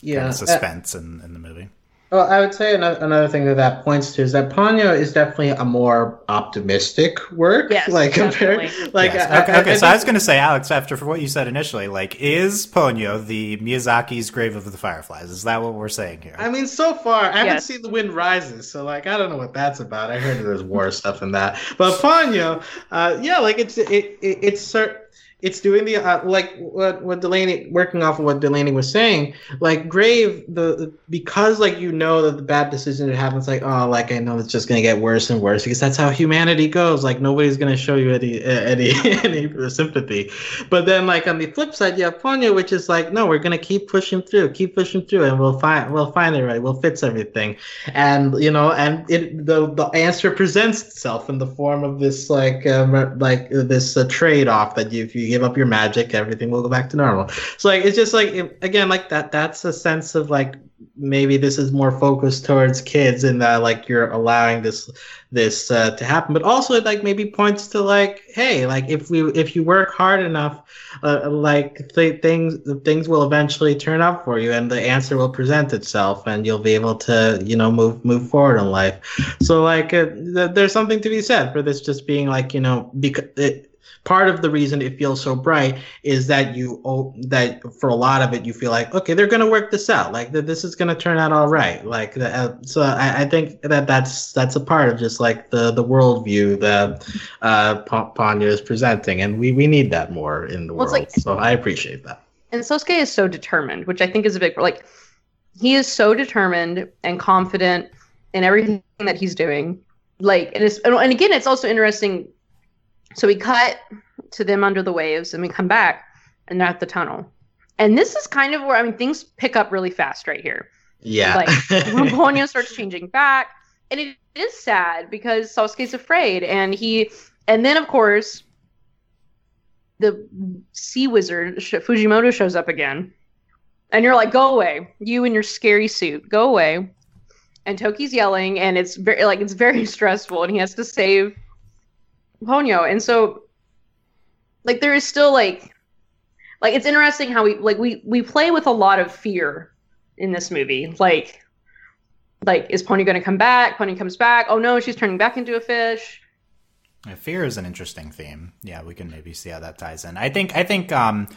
yeah kind of suspense uh, in, in the movie. Well, I would say another, another thing that that points to is that Ponyo is definitely a more optimistic work. Yes, like compared, like yes. I, okay. I, okay I so think... I was going to say, Alex, after for what you said initially, like, is Ponyo the Miyazaki's Grave of the Fireflies? Is that what we're saying here? I mean, so far I haven't seen The Wind Rises, so like, I don't know what that's about. I heard there's war stuff in that, but Ponyo, uh, yeah, like it's it, it it's certain it's doing the uh, like what what Delaney working off of what Delaney was saying. Like Grave, the because like you know that the bad decision that happens, like oh, like I know it's just gonna get worse and worse because that's how humanity goes. Like nobody's gonna show you any any any sympathy. But then like on the flip side, you have Ponyo, which is like no, we're gonna keep pushing through, keep pushing through, and we'll find we'll find it right. We'll fix everything, and you know, and it the the answer presents itself in the form of this like um, like this uh, trade off that you if you give up your magic, everything will go back to normal. So like it's just like again like that. That's a sense of like maybe this is more focused towards kids and that like you're allowing this this uh, to happen but also it like maybe points to like hey like if we if you work hard enough uh, like th- things things will eventually turn up for you and the answer will present itself and you'll be able to you know move move forward in life so like uh, th- there's something to be said for this just being like you know because it, part of the reason it feels so bright is that you oh, that for a lot of it you feel like okay they're going to work this out. Like that this is going to turn out all right. Like uh, so I, I, think that that's that's a part of just like the the worldview that uh Ponyo is presenting and we we need that more in the well, world. like, so I appreciate that. And Sosuke is so determined which I think is a big like he is so determined and confident in everything that he's doing. Like and it's and again it's also interesting so we cut to them under the waves and we come back and they're at the tunnel. And this is kind of where I mean things pick up really fast right here. Yeah. Like Ponyo starts changing back. And it is sad because Sosuke's afraid and he and then of course the sea wizard Fujimoto shows up again. And you're like, go away. You in your scary suit. Go away. And Toki's yelling and it's very like it's very stressful and he has to save Ponyo. And so like there is still like like it's interesting how we like we we play with a lot of fear in this movie. Like like is Ponyo going to come back? Ponyo comes back. Oh no, she's turning back into a fish. fear is an interesting theme. Yeah, we can maybe see how that ties in. I think I think um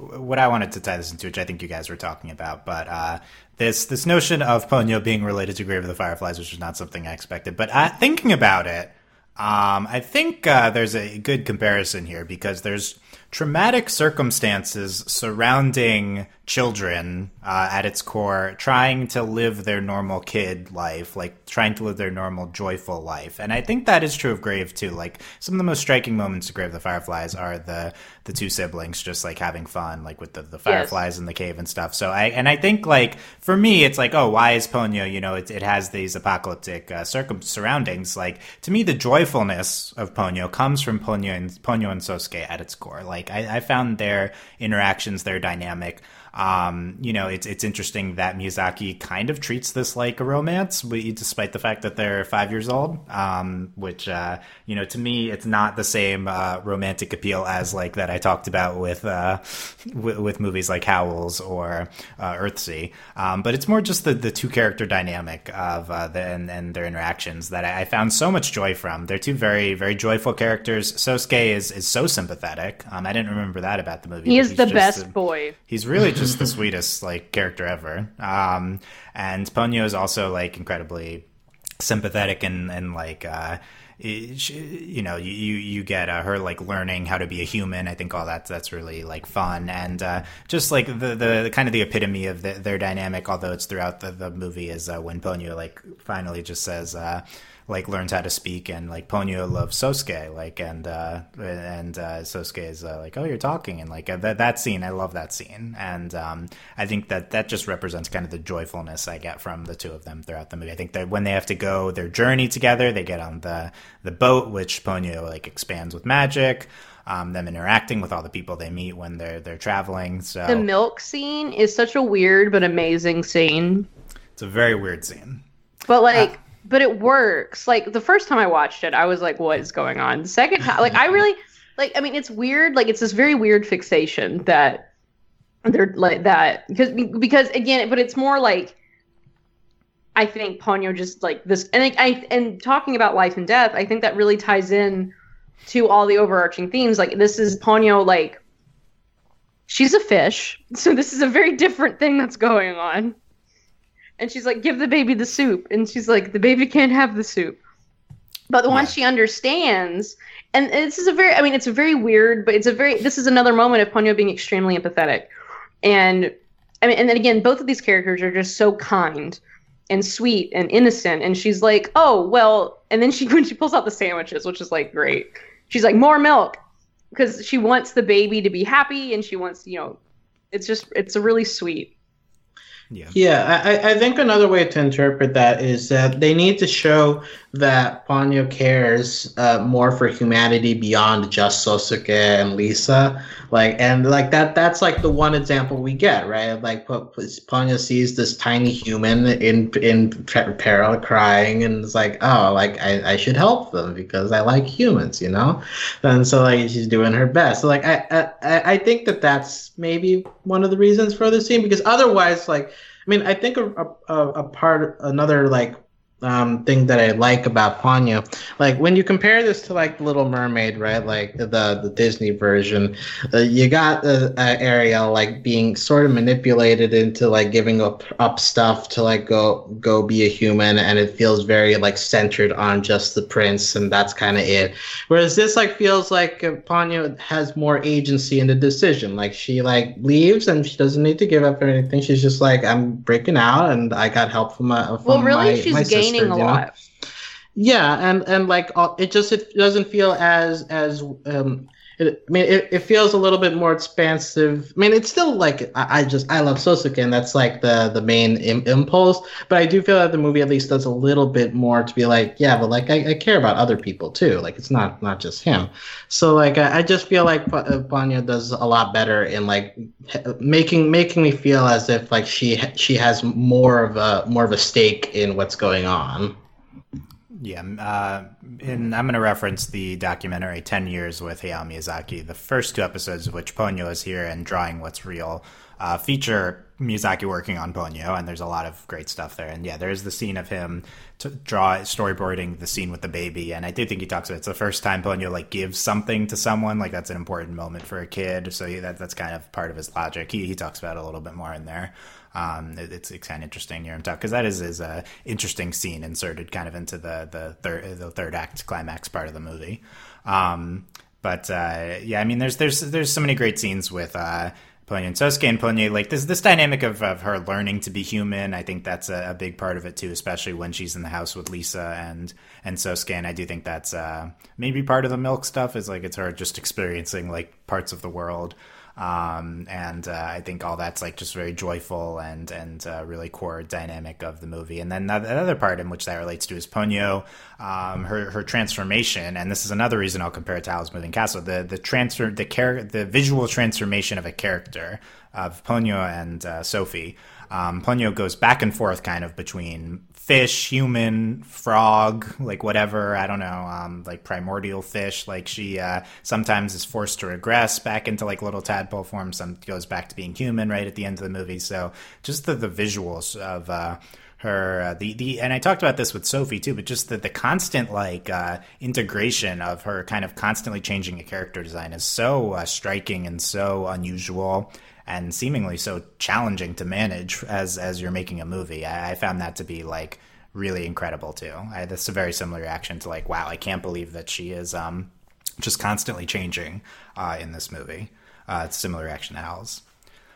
what I wanted to tie this into, which I think you guys were talking about, but uh, this this notion of Ponyo being related to Grave of the Fireflies, which was not something I expected. But uh, thinking about it, um, I think uh, there's a good comparison here because there's traumatic circumstances surrounding children uh, at its core trying to live their normal kid life, like trying to live their normal joyful life. And I think that is true of Grave too. Like some of the most striking moments of Grave of the Fireflies are the the two siblings just like having fun, like with the, the fireflies yes. in the cave and stuff. So I and I think like for me, it's like, oh, why is Ponyo? You know, it, it has these apocalyptic uh, circum surroundings. Like to me, the joyfulness of Ponyo comes from Ponyo and Ponyo and Sosuke at its core. Like I, I found their interactions, their dynamic um, you know, it's it's interesting that Miyazaki kind of treats this like a romance, despite the fact that they're five years old. Um, which uh, you know, to me, it's not the same uh, romantic appeal as like that I talked about with uh, w- with movies like Howl's or uh, Earthsea. Um, but it's more just the the two character dynamic of uh, the, and, and their interactions that I, I, found so much joy from. They're two very very joyful characters. Sosuke is is so sympathetic. Um, I didn't remember that about the movie. He is the best boy. He's really just the sweetest like character ever. Um, and Ponyo is also like incredibly sympathetic and and like. Uh, you know, you you get uh, her like learning how to be a human. I think all that that's really like fun and uh, just like the, the, kind of the epitome of the, their dynamic. Although it's throughout the, the movie, is uh, when Ponyo like finally just says, uh, like learns how to speak and like Ponyo loves Sosuke like and uh and uh Sosuke is uh, like oh you're talking and like uh, that that scene I love that scene and um I think that that just represents kind of the joyfulness I get from the two of them throughout the movie I think that when they have to go their journey together they get on the the boat which Ponyo like expands with magic um, them interacting with all the people they meet when they're they're traveling. So the milk scene is such a weird but amazing scene. It's a very weird scene. But like uh, but it works. Like the first time I watched it, I was like, "What is going on?" The second time, like I really like. I mean, it's weird. Like it's this very weird fixation that they're like that because because again, but it's more like I think Ponyo just like this, and I, I and talking about life and death, I think that really ties in to all the overarching themes. Like this is Ponyo like she's a fish, so this is a very different thing that's going on and she's like, "Give the baby the soup," and she's like, "The baby can't have the soup." But the yeah. she understands, and this is a very, I mean, it's a very weird, but it's a very, this is another moment of Ponyo being extremely empathetic, and I mean, and then again, both of these characters are just so kind and sweet and innocent, and she's like, "Oh well," and then she when she pulls out the sandwiches, which is like great, she's like, "More milk," because she wants the baby to be happy, and she wants, you know, it's just, it's a really sweet Yeah. Yeah, I, I think another way to interpret that is that they need to show that Ponyo cares uh, more for humanity beyond just Sosuke and Lisa. Like, and like that, that's like the one example we get, right? Like, Ponyo sees this tiny human in in peril, crying, and it's like, oh, like I, I should help them because I like humans, you know. And so like she's doing her best. So like I I I think that that's maybe one of the reasons for the scene because otherwise, like, I mean, I think a a, a part another like um, thing that I like about Ponyo. Like when you compare this to like Little Mermaid, right? Like the the Disney version, uh, you got uh, uh, Ariel like being sort of manipulated into like giving up up stuff to like go go be a human, and it feels very like centered on just the prince, and that's kind of it. Whereas this like feels like uh, Ponyo has more agency in the decision. Like she like leaves and she doesn't need to give up or anything. She's just like I'm breaking out, and I got help from my from well, really, my, she's my gaining a you know? Yeah, and and like uh, it just it doesn't feel as as um. It, I mean, it, it feels a little bit more expansive. I mean, it's still like I, I just I love Sosuke, and that's like the the main Im- impulse. But I do feel that the movie at least does a little bit more to be like, yeah, but like I, I care about other people too. Like it's not not just him. So like I, I just feel like P- uh, does a lot better in like making making me feel as if like she she has more of a more of a stake in what's going on. Yeah, uh, and I'm going to reference the documentary 10 Years with Hayao Miyazaki. The first two episodes of which Ponyo is here and Drawing What's Real uh, feature Miyazaki working on Ponyo, and there's a lot of great stuff there. And yeah, there's the scene of him to draw storyboarding the scene with the baby, and I do think he talks about it's the first time Ponyo like gives something to someone, like that's an important moment for a kid. So that that's kind of part of his logic. He he talks about it a little bit more in there. Um, it, it's, it's kind of interesting hear him talk because that is is a interesting scene inserted kind of into the the third the third act climax part of the movie. Um, but uh, yeah, I mean, there's there's there's so many great scenes with. Uh, Ponyo and Sosuke and Ponyo, like this this dynamic of, of her learning to be human, I think that's a, a, big part of it too, especially when she's in the house with Lisa and and Sosuke. And I do think that's uh, maybe part of the milk stuff is like it's her just experiencing like parts of the world. Um, and uh, I think all that's like just very joyful and and uh, really core dynamic of the movie. And then the, other part in which that relates to is Ponyo, um, her her transformation, and this is another reason I'll compare it to Howl's Moving Castle. The the transfer the char- the visual transformation of a character of Ponyo and uh, Sophie. Um, Ponyo goes back and forth kind of between fish, human, frog, like whatever, I don't know, um, like primordial fish. Like she uh, sometimes is forced to regress back into like little tadpole form, some goes back to being human right at the end of the movie. So just the, the visuals of uh, her uh, the the and I talked about this with Sophie too, but just the the constant like uh, integration of her kind of constantly changing a character design is so uh, striking and so unusual and seemingly so challenging to manage as as you're making a movie. I, I found that to be like really incredible too. I, that's a very similar reaction to like, wow, I can't believe that she is um, just constantly changing uh, in this movie. Uh, it's a similar reaction to Howl's.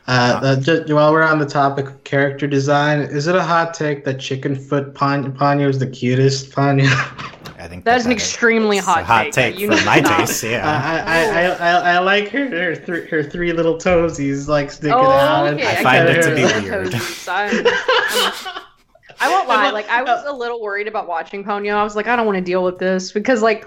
Uh, uh, just, while we're on the topic of character design, is it a hot take that Chickenfoot Ponyo is the cutest Ponyo? I think that is an extremely hot, hot take, take for my taste. Yeah, I, I, I, I, like her her, th- her three little toesies like sticking oh, out. Okay. I find it to be weird. I won't lie, like I was uh, a little worried about watching Ponyo. I was like, I don't want to deal with this because like,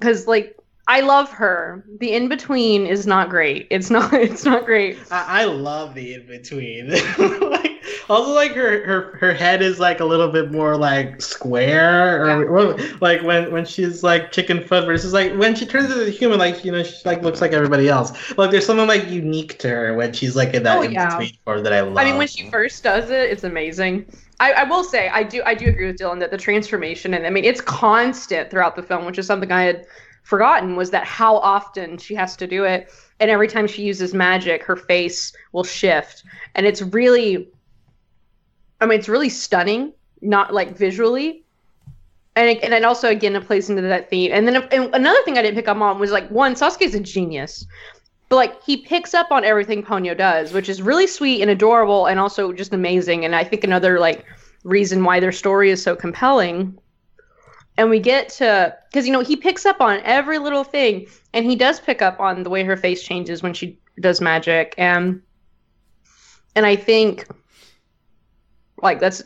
because like I love her. The in between is not great. It's not. It's not great. I, I love the in between. like, also, like her, her her head is like a little bit more like square, or, or like when when she's like chicken foot versus like when she turns into a human, like you know she like looks like everybody else. Like there's something like unique to her when she's like in that oh, in yeah. between form that I love. I mean, when she first does it, it's amazing. I, I, will say I do I do agree with Dylan that the transformation and I mean it's constant throughout the film, which is something I had forgotten was that how often she has to do it and every time she uses magic her face will shift and it's really i mean it's really stunning not like visually. And it, and it also again it plays into that theme. And then and another thing i didn't pick up on was like one sosuke's a genius. But like he picks up on everything ponyo does which is really sweet and adorable and also just amazing. And i think another like reason why their story is so compelling. And we get to because you know he picks up on every little thing. And he does pick up on the way her face changes when she does magic. And and I think like that's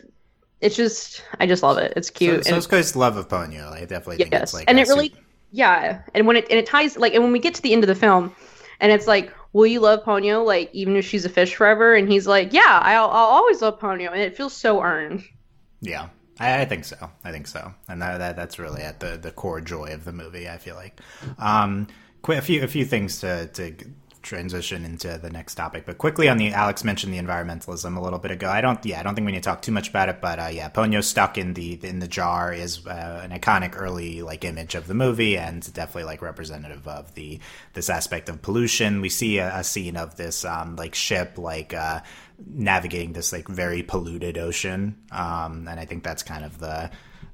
it's just I just love it. It's cute. So, and so Sosuke's love of Ponyo, I definitely think it's like and it really super- yeah, and when it and it ties like and when we get to the end of the film, and it's like, will you love Ponyo like even if she's a fish forever? And he's like, yeah, I'll I'll always love Ponyo, and it feels so earned. Yeah, I, I think so. I think so, and that, that that's really at the, the core joy of the movie. I feel like. Um, qu- a few a few things to to transition into the next topic, but quickly on the Alex mentioned the environmentalism a little bit ago. I don't yeah I don't think we need to talk too much about it, but uh, yeah, Ponyo stuck in the in the jar is uh, an iconic early like image of the movie and definitely like representative of the this aspect of pollution. We see a, a scene of this um, like ship like. Uh, navigating this like very polluted ocean um, and i think that's kind of the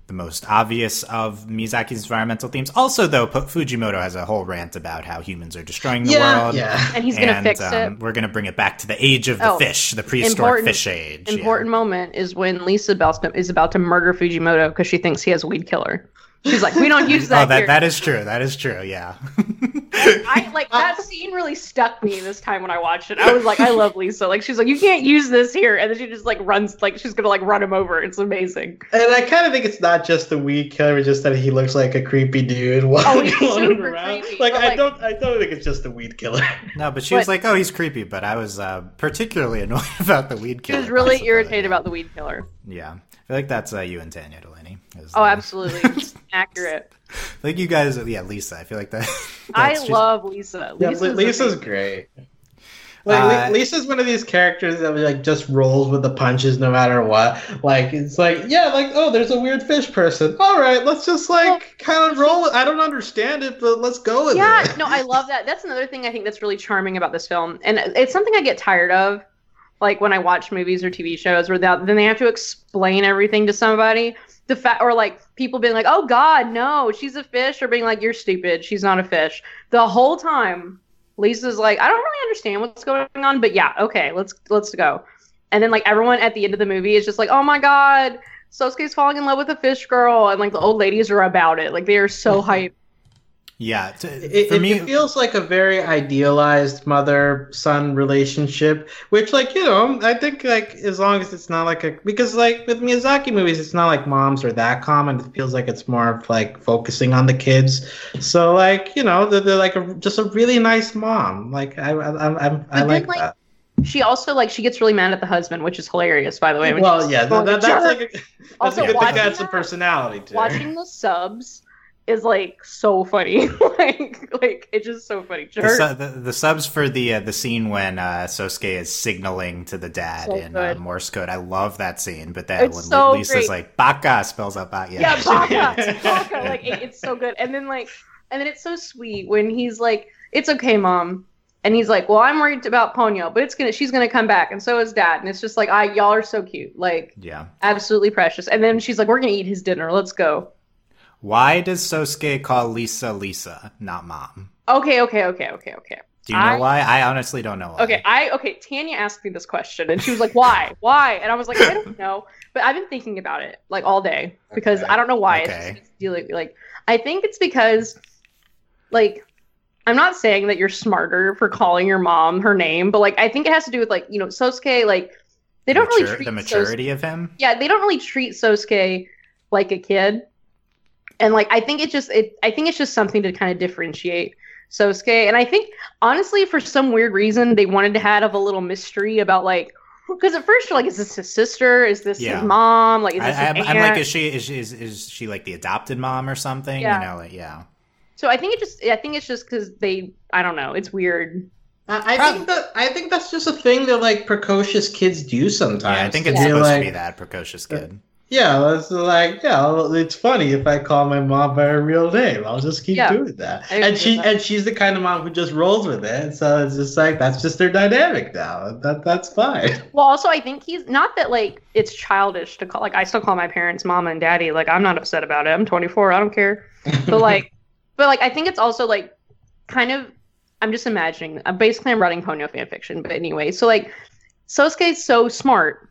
the most obvious of miyazaki's environmental themes also though fujimoto has a whole rant about how humans are destroying the yeah, world yeah. And he's gonna and, fix um, it. we're gonna bring it back to the age of the Oh, fish the prehistoric fish age yeah. Important moment is when Lisa Belston is about to murder Fujimoto because she thinks he has a weed killer. She's like, we don't use that. oh that, here. that is true that is true yeah I like that scene really stuck me this time when I watched it. I was like, I love Lisa. Like she's like, you can't use this here, and then she just like runs like she's gonna like run him over. It's amazing. And I kind of think it's not just the weed killer, it's just that he looks like a creepy dude walking he's super around. creepy, Like but, I like- don't, I don't think it's just the weed killer. no but she was like oh he's creepy but i was uh, particularly annoyed about the weed She killer was really concept of it, irritated about the weed killer. Yeah i feel like that's uh, you and tanya delaney is, Oh, uh, absolutely accurate. like you guys yeah lisa i feel like that I just- love Lisa. Yeah, Lisa's, Li- Lisa's great. Like Uh, Li- Lisa's one of these characters that like just rolls with the punches no matter what. Like it's like yeah, like oh, there's a weird fish person. All right, let's just like kind of roll. it. I don't understand it, but let's go with Yeah, it. Yeah, no, I love that. That's another thing I think that's really charming about this film, and it's something I get tired of, like when I watch movies or TV shows where that then they have to explain everything to somebody. The fact, or like people being like, "Oh God, no, she's a fish," or being like, "You're stupid, she's not a fish." The whole time, Lisa's like, "I don't really understand what's going on, but yeah, okay, let's let's go." And then like everyone at the end of the movie is just like, "Oh my God." Sosuke's falling in love with a fish girl, and like the old ladies are about it. Like they are so hyped. yeah to, It, for it, me it feels like a very idealized mother-son relationship, which, like, you know, I think, like, as long as it's not like a because, like, with Miyazaki movies, it's not like moms are that common. It feels like it's more of like focusing on the kids. So, like, you know, they're, they're like a, just a really nice mom. Like, I, I, I'm, I'm, I then, like like, that. She also like she gets really mad at the husband, which is hilarious, by the way. Well, yeah, that, that's like a, that's Also, a good thing watching to add some that- personality to. it. watching the subs is like so funny. like like it's just so funny. the, su- the, the subs for the uh, the scene when uh, Sosuke is signaling to the dad So in uh. Morse code. I love that scene. But then It's when so Lisa's great. like "baka" spells out "baka," yeah, Baka, Baka, like it, it's so good. And then like and then it's so sweet when he's like, "It's okay, mom." And he's like, "Well, I'm worried about Ponyo, but it's gonna, she's gonna come back, and so is Dad." And it's just like, "I, y'all are so cute, like yeah. absolutely precious." And then she's like, "We're gonna eat his dinner. Let's go." Why does Sosuke call Lisa Lisa, not mom? Okay, okay, okay, okay, okay. Do you know I- why? I honestly don't know why. Okay, I okay. Tanya asked me this question, and she was like, "Why? Why?" And I was like, "I don't know," but I've been thinking about it like all day because Okay. I don't know why. It's Okay. just it's dealing like I think it's because like I'm not saying that you're smarter for calling your mom her name, but like I think it has to do with like you know Sosuke like they don't Mature- really treat the Sosuke- maturity of him. yeah, they don't really treat Sosuke like a kid. And like I think it just it I think it's just something to kind of differentiate Sosuke. And I think honestly for some weird reason they wanted to have a little mystery about like because at first you're like, is this his sister? Is this Yeah. his mom? Like is I, this his I'm, aunt? I'm like, is she is, she- is is she like the adopted mom or something? Yeah. You know, like yeah. so I think it just I think it's just because they I don't know, it's weird. I I think that I think that's just a thing that like precocious kids do sometimes. Yeah, I think it's They're supposed like, to be that precocious kid. Yeah, it's like yeah, it's funny if I call my mom by her real name. I'll just keep Yeah, doing that. And she that. and she's the kind of mom who just rolls with it. So it's just like that's just their dynamic now. That that's fine. Well, also I think he's not that like it's childish to call like I still call my parents mama and daddy. Like I'm not upset about it. I'm 24. I don't care. But like, but like I think it's also like kind of I'm just imagining. Uh, basically, I'm writing Ponyo fan fiction. But anyway, so like Sosuke's so smart,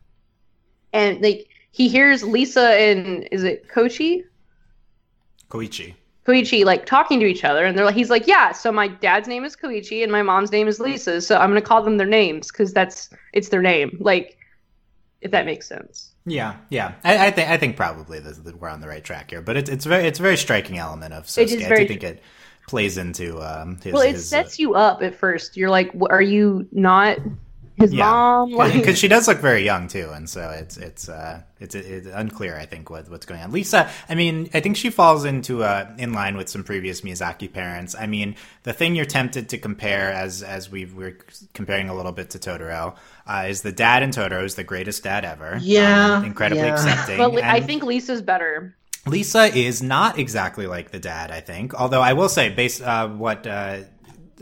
and like he hears Lisa and is it Kochi? Koichi. Koichi like talking to each other, and they're like, he's like, yeah. So my dad's name is Koichi, and my mom's name is Lisa. So I'm gonna call them their names because that's it's their name. Like, if that makes sense. Yeah, yeah. I, I think I think probably that we're on the right track here, but it's it's very it's a very striking element of Sosuke. It is I very do think it plays into um, his. Well, it his, sets you up at first. You're like, "Wh- are you not his Yeah. mom? Like, because she does look very young too, and so it's it's uh it's, it's unclear. I think what what's going on. Lisa, I mean, I think she falls into uh in line with some previous Miyazaki parents. I mean, the thing you're tempted to compare, as as we were comparing a little bit to Totoro, uh, is the dad in Totoro is the greatest dad ever. Yeah, Um, incredibly yeah. accepting. but I think Lisa's better. Lisa is not exactly like the dad, I think. Although I will say, based uh, what uh,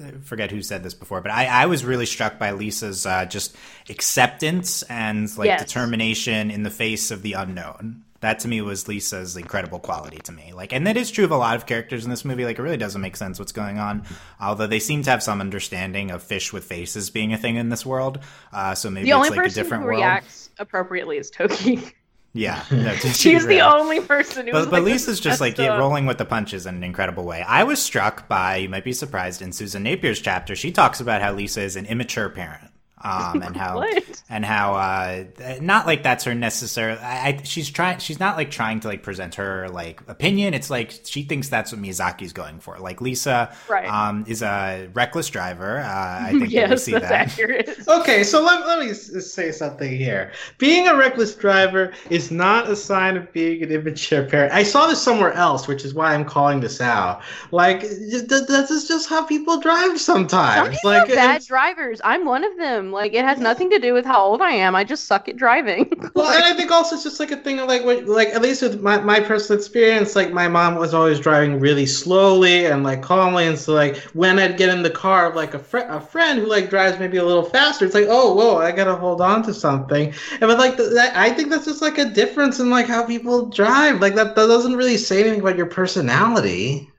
I forget who said this before, but I, I was really struck by Lisa's uh, just acceptance and like Yes. determination in the face of the unknown. That to me was Lisa's incredible quality to me. Like, and that is true of a lot of characters in this movie. Like, it really doesn't make sense what's going on. Although they seem to have some understanding of fish with faces being a thing in this world. Uh, so maybe The it's only like a person different who world. reacts appropriately is Toki. Yeah, no, She's the only person who. but, was but like, Lisa's just like yeah, rolling with the punches in an incredible way. I was struck by, you might be surprised, in Susan Napier's chapter, she talks about how Lisa is an immature parent. Um, and how and how uh, not like that's her necessary. I, I, she's trying. She's not like trying to like present her like opinion. It's like she thinks that's what Miyazaki's going for. Like Lisa Right. um, is a reckless driver. Uh, I think that we see that's that. accurate. Okay, so let, let me say something here. Being a reckless driver is not a sign of being an immature parent. I saw this somewhere else, which is why I'm calling this out. Like, th- th- this is just how people drive Some sometimes. people like, are bad drivers. I'm one of them. Like it has nothing to do with how old I am. I just suck at driving. Well, and I think also it's just like a thing of like, what, like at least with my, my personal experience, like my mom was always driving really slowly and like calmly, and so like when I'd get in the car of like a fr- a friend who like drives maybe a little faster, it's like, oh, whoa, I gotta hold on to something. And but like th- that, I think that's just like a difference in like how people drive. Like that, that doesn't really say anything about your personality.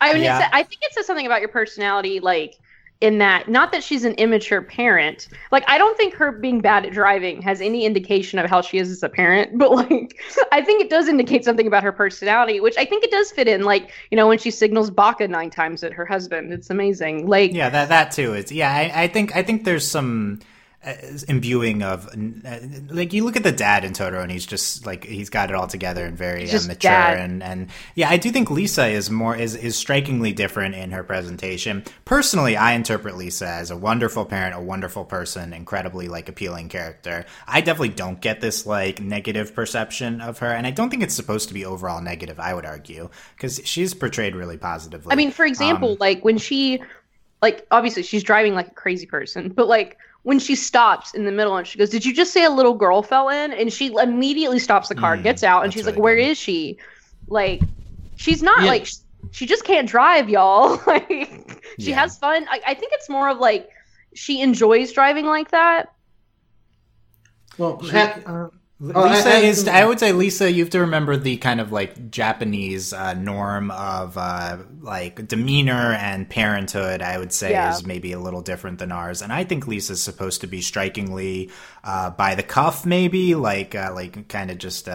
I mean, Yeah. it's, I think it says something about your personality, like in that, not that she's an immature parent. Like, I don't think her being bad at driving has any indication of how she is as a parent, but like, I think it does indicate something about her personality, which I think it does fit in. Like, you know, when she signals Baka nine times at her husband, it's amazing. Like, Yeah, that that too is. Yeah, I, I think I think there's some imbuing of uh, like you look at the dad in Totoro and he's just like he's got it all together and very uh, mature dad. and and yeah, I do think Lisa is more is is strikingly different in her presentation. Personally, I interpret Lisa as a wonderful parent, a wonderful person, incredibly like appealing character. I definitely don't get this like negative perception of her, and I don't think it's supposed to be overall negative. I would argue because she's portrayed really positively. I mean, for example, Um, like when she, like, obviously she's driving like a crazy person, but like when she stops in the middle and she goes, "Did you just say a little girl fell in?" And she immediately stops the car, Mm, gets out, and she's really like, "Where good. is she?" Like, she's not Yeah. like she just can't drive, y'all. like, she Yeah. has fun. I, I think it's more of like she enjoys driving like that. Well, She- uh, Lisa Oh, I- I- is. I would say Lisa. You have to remember the kind of like Japanese uh, norm of uh, like demeanor and parenthood. I would say Yeah. is maybe a little different than ours, and I think Lisa's supposed to be strikingly uh, by the cuff, maybe like uh, like kind of just.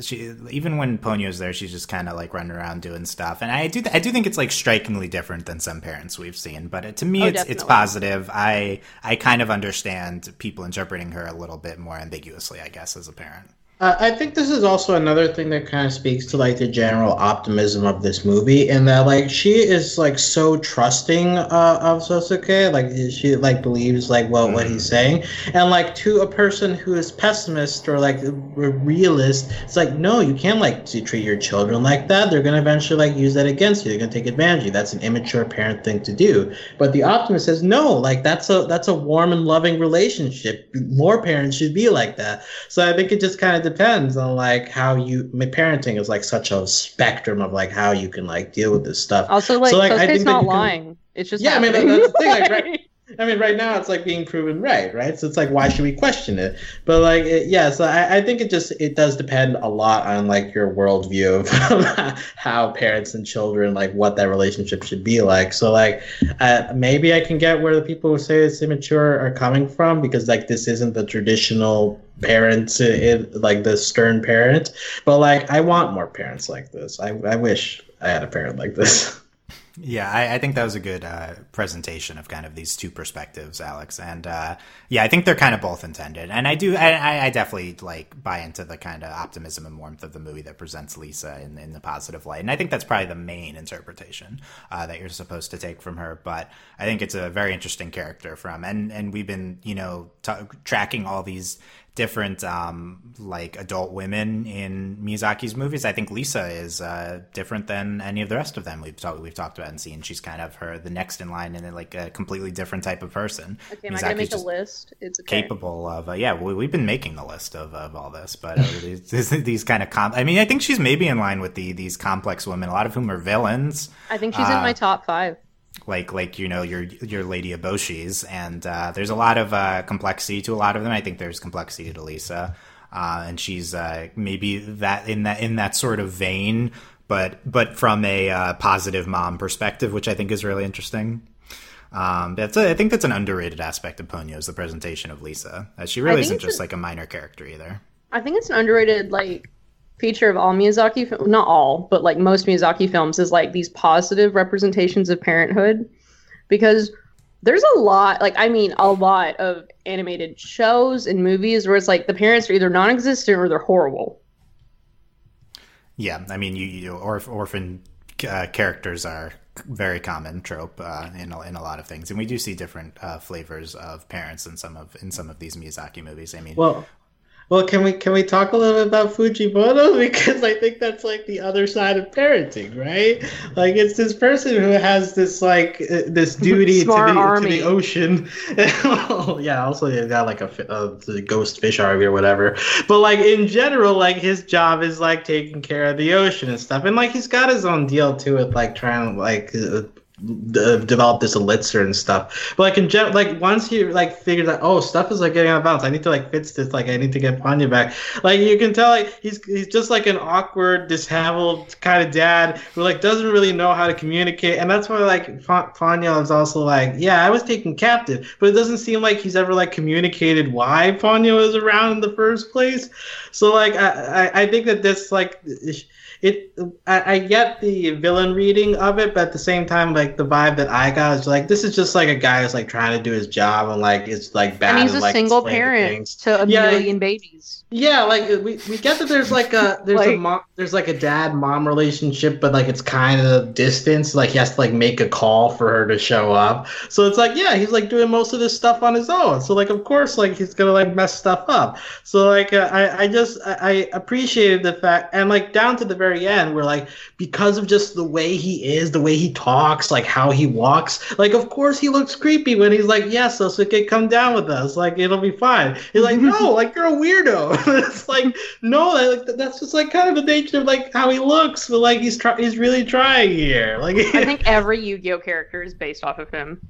She even when Ponyo's there, she's just kind of like running around doing stuff, and I do I do think it's like strikingly different than some parents we've seen. But it, to me, Oh, it's it's positive. I I kind of understand people interpreting her a little bit more ambiguously, I guess, as a parent. Uh, I think this is also another thing that kind of speaks to like the general optimism of this movie, in that like she is like so trusting uh, of Sosuke, like she like believes like what what he's saying, and like to a person who is pessimist or like a realist, it's like no, you can't like to treat your children like that. They're gonna eventually like use that against you. They're gonna take advantage of you. That's an immature parent thing to do. But the optimist says no, like that's a that's a warm and loving relationship. More parents should be like that. So I think it just kind of depends on like how you. My parenting is like such a spectrum of like how you can like deal with this stuff. Also, like, So, like, I think not you can- lying. It's just Yeah, I mean, that's the thing, like, right- I mean, right now it's like being proven right, right? So it's like, why should we question it? But like, it, yeah, so I, I think it just it does depend a lot on like your worldview of how parents and children like what that relationship should be like. So like, uh, maybe I can get where the people who say it's immature are coming from because like this isn't the traditional parents it, like the stern parent but like i want more parents like this i, I wish i had a parent like this Yeah, I, I, think that was a good uh, presentation of kind of these two perspectives, Alex. And uh, yeah, I think they're kind of both intended. And I do, I, I definitely like buy into the kind of optimism and warmth of the movie that presents Lisa in, in the positive light. And I think that's probably the main interpretation uh, that you're supposed to take from her. But I think it's a very interesting character from, and and we've been, you know, t- tracking all these different um, like adult women in Miyazaki's movies. I think Lisa is uh, different than any of the rest of them we've talked we've talked about and seen. She's kind of her the next in line and like a completely different type of person. Okay, am Miyazaki's I gonna make a list? It's okay. capable of uh, yeah. We, have been making the list of, of all this, but uh, these, these, kind of com- I mean, I think she's maybe in line with the these complex women, a lot of whom are villains. I think she's in my uh, top five like like you know your your Lady Eboshis, and uh, there's a lot of uh, complexity to a lot of them. I think there's complexity to Lisa, uh, and she's uh, maybe that in that in that sort of vein, but but from a uh, positive mom perspective, which I think is really interesting. Um, that's a, I think that's an underrated aspect of Ponyo's the presentation of Lisa. Uh, she really isn't just like a minor character either. I think it's an underrated like feature of all Miyazaki, not all, but like most Miyazaki films, is like these positive representations of parenthood, because there's a lot, like I mean, a lot of animated shows and movies where it's like the parents are either non-existent or they're horrible. Yeah, I mean, you, you orf- orphan uh, characters are very common trope uh, in a, in a lot of things, and we do see different uh, flavors of parents in some of in some of these Miyazaki movies. I mean, well, well, can we can we talk a little bit about Fujimoto because I think that's like the other side of parenting, right? Like it's this person who has this like uh, this duty to the, to the ocean. yeah, also he got like a, a ghost fish army or whatever. But like in general, like his job is like taking care of the ocean and stuff, and like he's got his own deal too with like trying to like uh, develop this elixir and stuff. But like in general, like once he like figures out, oh, stuff is like getting out of balance. I need to like fix this. Like I need to get Ponyo back. Like you can tell, like he's he's just like an awkward, disheveled kind of dad who like doesn't really know how to communicate. And that's why like Ponyo is also like, yeah, I was taken captive, but it doesn't seem like he's ever like communicated why Ponyo is around in the first place. So like I I, I think that this like it I, I, get the villain reading of it, but at the same time, like the vibe that I got is like this is just like a guy who's like trying to do his job and like it's like bad. And he's a like, single parent to a yeah, million babies. Yeah, like we, we get that there's like a there's like, a mom there's like a dad mom relationship, but like it's kind of distance. Like he has to like make a call for her to show up. So it's like yeah, he's like doing most of this stuff on his own. So like of course like he's gonna like mess stuff up. So like uh, I I just I, I appreciated the fact and like down to the very very end where like because of just the way he is, the way he talks, like how he walks, like of course he looks creepy when he's like, "Yes, Sosuke, come down with us. Like it'll be fine." He's like, "No, like you're a weirdo." it's like, no, like that's just like kind of the nature of like how he looks, but like he's try- he's really trying here. Like I think every Yu-Gi-Oh character is based off of him.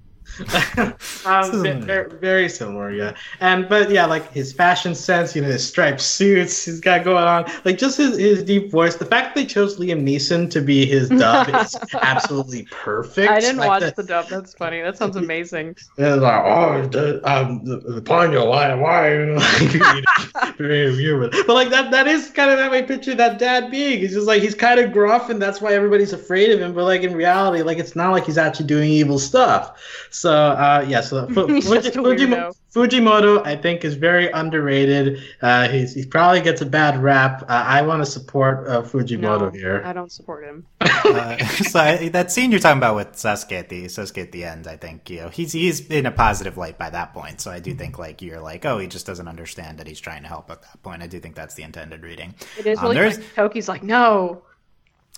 Um, very, very, similar, yeah. And but yeah, like his fashion sense, you know, his striped suits he's got going on, like just his, his deep voice. The fact that they chose Liam Neeson to be his dub is absolutely perfect. I didn't like watch the, the, dub. That's funny. That sounds amazing. Yeah, like oh, the, um, the, the Ponyo, why, why? Like, very weird. But like that, that is kind of how I picture that dad being. He's just like he's kind of gruff, and that's why everybody's afraid of him. But like in reality, like it's not like he's actually doing evil stuff. So uh, yeah, so Fuji, Fujimoto, Fujimoto, I think, is very underrated. Uh, he's, he probably gets a bad rap. Uh, I want to support uh, Fujimoto no, here. I don't support him. uh, so I, that scene you're talking about with Sosuke at the Sosuke at the end, I think you know he's he's in a positive light by that point. So I do think like you're like, oh, he just doesn't understand that he's trying to help at that point. I do think that's the intended reading. It is. Um, really Toki's like, no.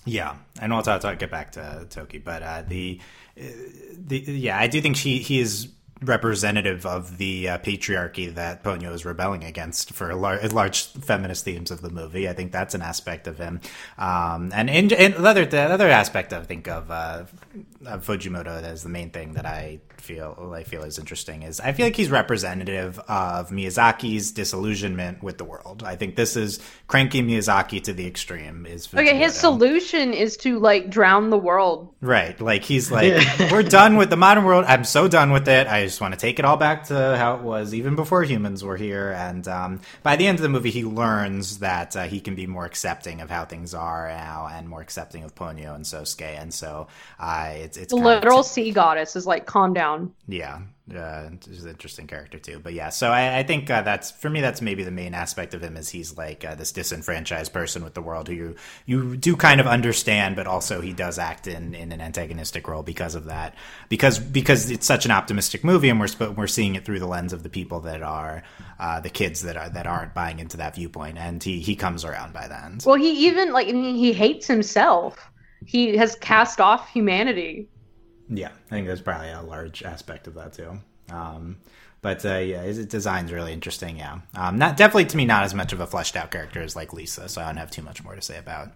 Yeah, and we'll talk, get back to Toki, but uh, the, uh, the yeah, I do think she he is representative of the uh, patriarchy that Ponyo is rebelling against for lar- large feminist themes of the movie. I think that's an aspect of him. Um, and in, in the other the other aspect I think of, uh, of Fujimoto as the main thing that I feel I feel is interesting is I feel like he's representative of Miyazaki's disillusionment with the world. I think this is cranky Miyazaki to the extreme. Is Fujimoto. Okay, his solution is to like drown the world. Right. Like he's like, we're done with the modern world. I'm so done with it. I just want to take it all back to how it was even before humans were here. And um, by the end of the movie, he learns that uh, he can be more accepting of how things are now and more accepting of Ponyo and Sosuke. And so uh, it's it's The kind of literal sea goddess is like, calm down. yeah, uh, he's an interesting character too. But yeah, so I, I think uh, that's for me. That's maybe the main aspect of him is he's like uh, this disenfranchised person with the world who you you do kind of understand, but also he does act in, in an antagonistic role because of that. Because because it's such an optimistic movie, and we're sp- we're seeing it through the lens of the people that are uh, the kids that are that aren't buying into that viewpoint, and he he comes around by the end. Well, he even like I mean, he hates himself. He has cast off humanity. Yeah, I think there's probably a large aspect of that too. Um, but uh, yeah, his design's really interesting. Yeah, um, not definitely to me not as much of a fleshed out character as like Lisa, so I don't have too much more to say about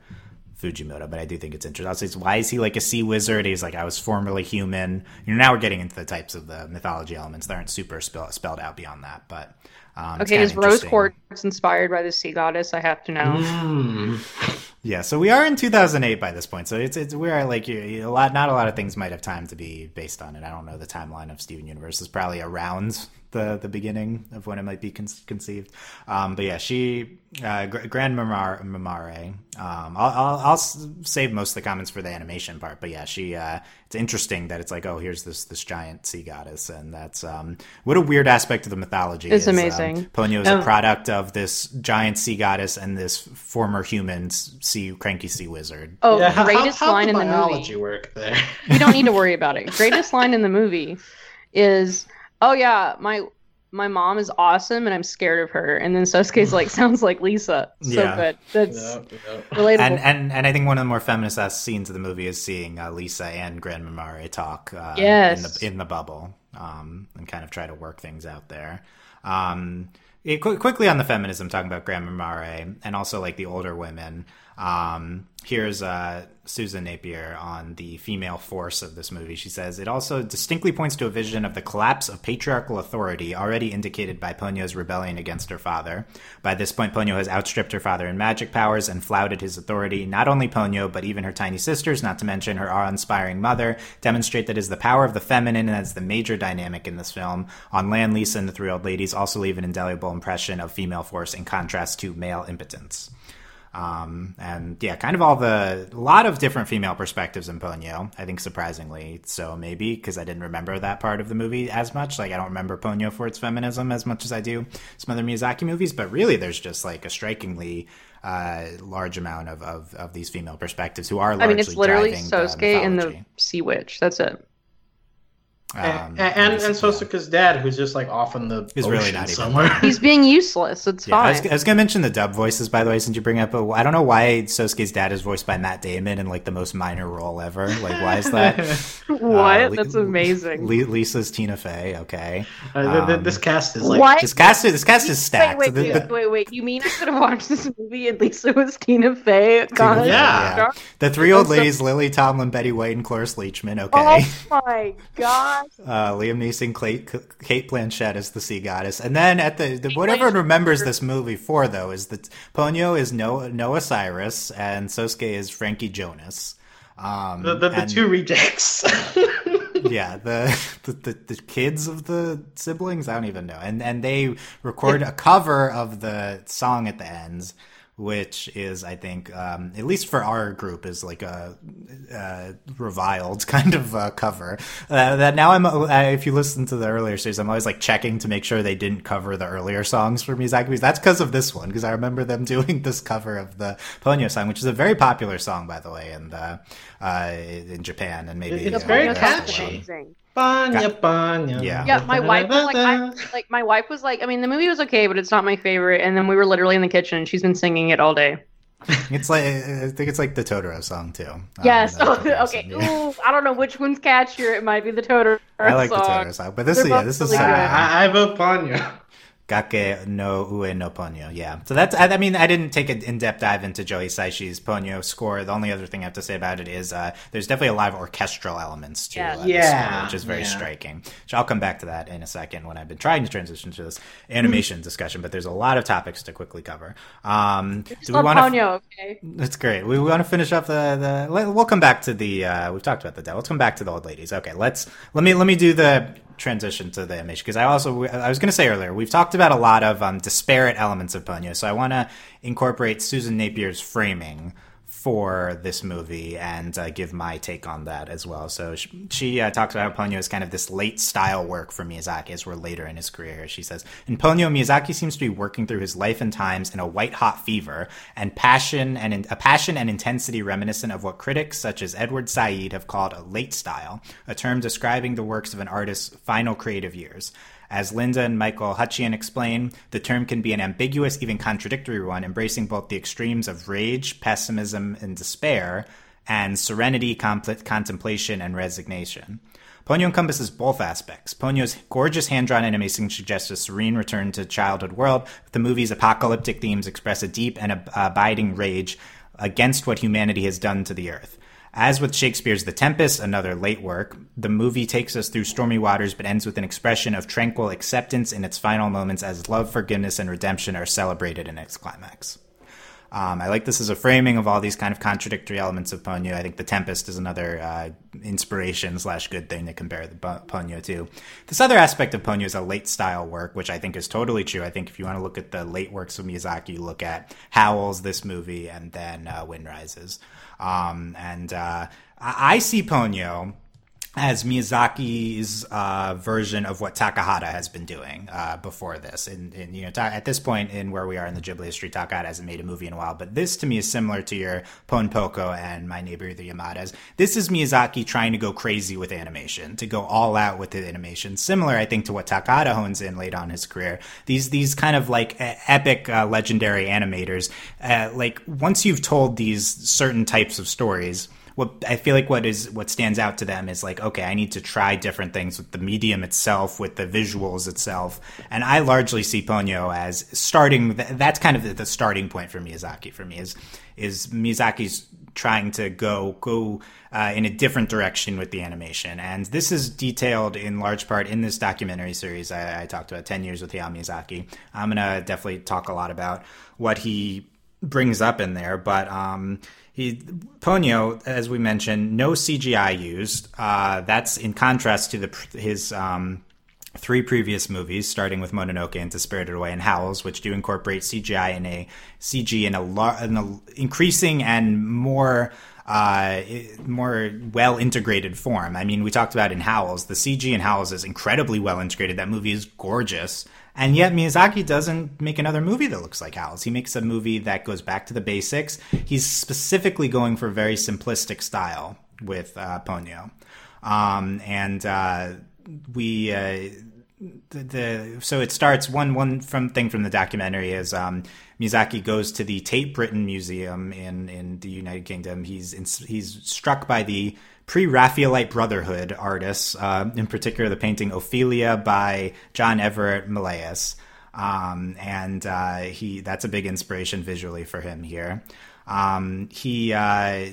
Fujimoto. But I do think it's interesting. Also, why is he like a sea wizard? He's like I was formerly human. You know, now we're getting into the types of the mythology elements that aren't super spell- spelled out beyond that. But um, Okay, is rose quartz inspired by the sea goddess? I have to know. Mm. Yeah, so we are in 2008 by this point. So it's it's we're like you- you- a lot. Not a lot of things might have time to be based on it. I don't know the timeline of Steven Universe is probably around the the beginning of when it might be con- conceived. Um, but yeah, she uh, Gr- Gran Mamare. Mamare um, I'll, I'll I'll save most of the comments for the animation part. But yeah, she uh, it's interesting that it's like oh here's this this giant sea goddess, and that's um, what a weird aspect of the mythology. It's is, um, amazing. Ponyo is a Um, product of this giant sea goddess and this former human sea cranky sea wizard. Oh, Yeah, how, greatest how, line the in the biology movie. work there? You don't need to worry about it. Greatest line in the movie is, "Oh yeah, my my mom is awesome, and I'm scared of her." And then Sosuke's like, "Sounds like Lisa." So Yeah. good. That's Yep, yep. relatable. And, and and I think one of the more feminist ass scenes of the movie is seeing uh, Lisa and Gran Mamare talk uh, Yes. in the in the bubble um, and kind of try to work things out there. Um, it, qu- quickly on the feminism, talking about Gran Mamare and also like the older women. Um, here's uh, Susan Napier on the female force of this movie. She says it also distinctly points to a vision of the collapse of patriarchal authority already indicated by Ponyo's rebellion against her father. By this point, Ponyo has outstripped her father in magic powers and flouted his authority. Not only Ponyo, but even her tiny sisters, not to mention her awe-inspiring mother, demonstrate that it is the power of the feminine and that's the major dynamic in this film. On land, Lisa and the three old ladies also leave an indelible impression of female force in contrast to male impotence. Um, and yeah, kind of all the a lot of different female perspectives in Ponyo. I think surprisingly so, maybe because I didn't remember that part of the movie as much. Like I don't remember Ponyo for its feminism as much as I do some other Miyazaki movies. But really, there's just like a strikingly uh, large amount of, of, of these female perspectives who are. I mean, it's literally Sosuke and the sea witch. That's it. Um, and, and, and this- Sosuke's dad, who's just like off in the He's ocean really not even. He's being useless. It's Yeah, I fine. was, I was gonna mention the dub voices, by the way, since you bring up. But I don't know why Sosuke's dad is voiced by Matt Damon in like the most minor role ever. Like, why is that? what? Uh, That's amazing. Li- Lisa's Tina Fey. Okay, Uh, th- th- Um, this cast is like what? this cast is this cast is Wait, stacked. wait, The- wait, the, wait, wait. You mean I could have watched this movie and Lisa was Tina Fey? God, Fey, yeah. the three old I'm so- ladies: Lily Tomlin, Betty White, and Cloris Leachman. Okay, Oh my gosh. Uh, Liam Neeson, Clay, Cate Blanchett as the sea goddess, and then at the, the what everyone remembers this movie for though is that Ponyo is Noah, Noah Cyrus and Sosuke is Frankie Jonas. Um, the, the, the and- two rejects. yeah the, the the the kids of the siblings? I don't even know. And and they record a cover of the song at the ends which is i think um at least for our group is like a, uh reviled kind of uh, cover. Uh, that now i'm uh, if you listen to the earlier series i'm always like checking to make sure they didn't cover the earlier songs for miyazaki movies that's because of this one because i remember them doing this cover of the ponyo song which is a very popular song by the way and uh, uh in japan and maybe It's very the That's rest of the catchy. World. amazing. Banya, banya. Yeah. Yeah, my wife was like, I, like my wife was like, I mean, the movie was okay, but it's not my favorite. And then we were literally in the kitchen, and she's been singing it all day. It's like I think it's like the Totoro song too. Yes. that Oh, okay. song, yeah. Ooh, I don't know which one's catchier. It might be the Totoro I like song. the Totoro song, but this They're yeah, this is really I, good. uh, I, I vote Ponyo. Gake no Ue no Ponyo. Yeah. So that's, I, I mean, I didn't take an in depth dive into Joe Hisaishi's Ponyo score. The only other thing I have to say about it is uh, there's definitely a lot of orchestral elements to Yeah. uh, this Yeah, score, which is very yeah. striking. So I'll come back to that in a second when I've been trying to transition to this animation discussion, but there's a lot of topics to quickly cover. Um, do we want to. Ponyo, okay? That's great. We want to finish up the the. let- We'll come back to the. Uh, we've talked about the devil. Let's come back to the old ladies. Okay, let's let me let me do the transition to the image because I also I was going to say earlier we've talked about a lot of um, disparate elements of Ponyo, so I want to incorporate Susan Napier's framing for this movie and uh, give my take on that as well. So she, she uh, talks about Ponyo is kind of this late style work for Miyazaki as we're later in his career. She says, In Ponyo, Miyazaki seems to be working through his life and times in a white hot fever and passion and in, a passion and intensity reminiscent of what critics such as Edward Said have called a late style, a term describing the works of an artist's final creative years. As Linda and Michael Hutcheon explain, the term can be an ambiguous, even contradictory one, embracing both the extremes of rage, pessimism, and despair, and serenity, compl- contemplation, and resignation. Ponyo encompasses both aspects. Ponyo's gorgeous hand-drawn animation suggests a serene return to childhood world. The movie's apocalyptic themes express a deep and ab- abiding rage against what humanity has done to the earth. As with Shakespeare's The Tempest, another late work, the movie takes us through stormy waters but ends with an expression of tranquil acceptance in its final moments as love, forgiveness, and redemption are celebrated in its climax. Um, I like this as a framing of all these kind of contradictory elements of Ponyo. I think The Tempest is another uh, inspiration slash good thing to compare the Ponyo to. This other aspect of Ponyo is a late style work, which I think is totally true. I think if you want to look at the late works of Miyazaki, you look at Howl's, this movie, and then uh, Wind Rises. Um, and uh, I-, I see Ponyo as Miyazaki's uh, version of what Takahata has been doing uh, before this. And, and you know, ta- at this point in where we are in the Ghibli history, Takahata hasn't made a movie in a while. But this to me is similar to your Pom Poko and My Neighbor the Yamadas. This is Miyazaki trying to go crazy with animation, to go all out with the animation. Similar, I think, to what Takahata hones in late on his career. These these kind of like epic, uh, legendary animators. Uh, like once you've told these certain types of stories what I feel like what is what stands out to them is like, okay, I need to try different things with the medium itself, with the visuals itself, and I largely see Ponyo as starting. That's kind of the starting point for Miyazaki. For me, is is Miyazaki's trying to go go uh, in a different direction with the animation, and this is detailed in large part in this documentary series I, I talked about, Ten Years with Hayao Miyazaki. I'm gonna definitely talk a lot about what he brings up in there, but um, he Ponyo, as we mentioned, no CGI used. Uh, that's in contrast to the his um, three previous movies, starting with Mononoke and Spirited Away and Howls, which do incorporate CGI in a CG in a, lar- in a increasing and more uh, more well integrated form. I mean, we talked about in Howls, the CG in Howls is incredibly well integrated. That movie is gorgeous. And yet Miyazaki doesn't make another movie that looks like Howls. He makes a movie that goes back to the basics. He's specifically going for a very simplistic style with uh, Ponyo. Um, and uh, we uh, the, the so it starts one one from thing from the documentary is um, Miyazaki goes to the Tate Britain Museum in in the United Kingdom. He's in, he's struck by the pre-Raphaelite Brotherhood artists, uh, in particular the painting Ophelia by John Everett Millais. Um, and uh, he that's a big inspiration visually for him here. Um, he uh,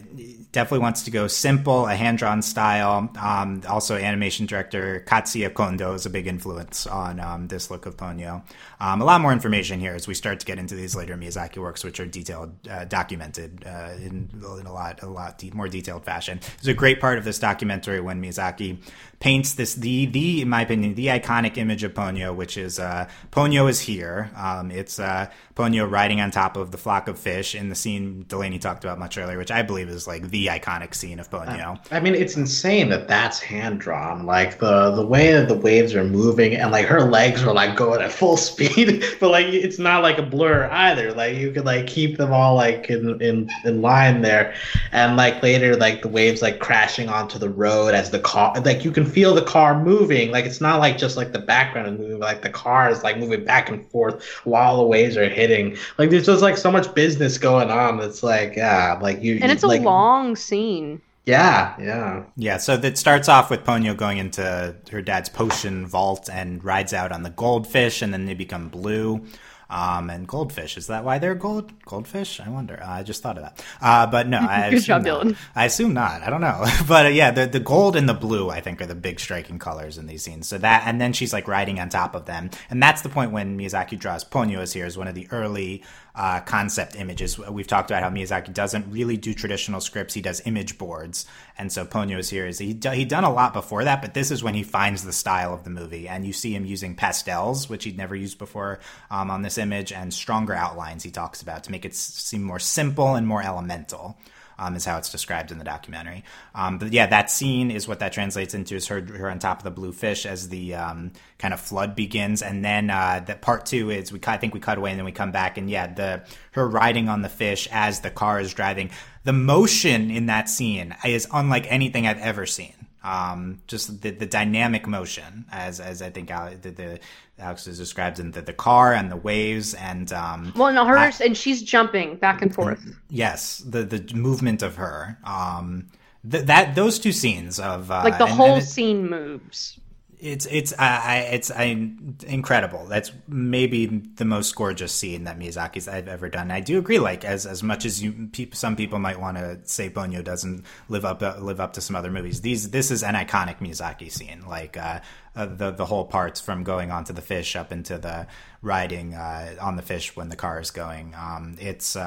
definitely wants to go simple, a hand drawn style. Um, also, animation director Katsuya Kondo is a big influence on um, this look of Ponyo. Um, a lot more information here as we start to get into these later Miyazaki works, which are detailed, uh, documented uh, in, in a lot, a lot de- more detailed fashion. It's a great part of this documentary when Miyazaki paints this the the in my opinion the iconic image of Ponyo, which is uh, Ponyo is here. Um, it's uh, Ponyo riding on top of the flock of fish in the scene Delaney talked about much earlier, which I believe is like the iconic scene of Ponyo. I mean, it's insane that that's hand drawn. Like the the way that the waves are moving, and like her legs are like going at full speed, but like it's not like a blur either. Like you could like keep them all like in in in line there, and like later like the waves like crashing onto the road as the car like you can feel the car moving. Like it's not like just like the background is moving, but, like the car is like moving back and forth while the waves are hitting. Like there's just like so much business going on. It's It's like yeah, like you and it's a like, long scene. Yeah, yeah. Yeah, so that starts off with Ponyo going into her dad's potion vault and rides out on the goldfish, and then they become blue. Um, and goldfish is that why they're gold goldfish? I wonder. Uh, I just thought of that. Uh, but no, I Good assume job, not. Dylan. I assume not. I don't know. but uh, yeah, the the gold and the blue I think are the big striking colors in these scenes. So that and then she's like riding on top of them, and that's the point when Miyazaki draws Ponyo as here as one of the early uh, concept images. We've talked about how Miyazaki doesn't really do traditional scripts; he does image boards, and so Ponyo is here. Is he he'd done a lot before that, but this is when he finds the style of the movie, and you see him using pastels, which he'd never used before um, on this image, and stronger outlines. He talks about to make it seem more simple and more elemental. Um, is how it's described in the documentary. Um, but yeah, that scene is what that translates into is her, her on top of the blue fish as the um, kind of flood begins, and then uh, that part two is we I think we cut away and then we come back and yeah, the her riding on the fish as the car is driving. The motion in that scene is unlike anything I've ever seen. Um, just the, the dynamic motion, as as I think Ale- the, the Alex has described in the, the car and the waves and um, Well, no, hers, and she's jumping back and forth. yes, the the movement of her. Um, th- that those two scenes of uh, Like the and- whole and it- scene moves. It's it's I, it's I incredible. That's maybe the most gorgeous scene that Miyazaki's I've ever done. I do agree. Like as as much as you some people might want to say Ponyo doesn't live up uh, live up to some other movies. These this is an iconic Miyazaki scene. Like uh, uh, the the whole parts from going onto the fish up into the riding uh, on the fish when the car is going. Um, it's.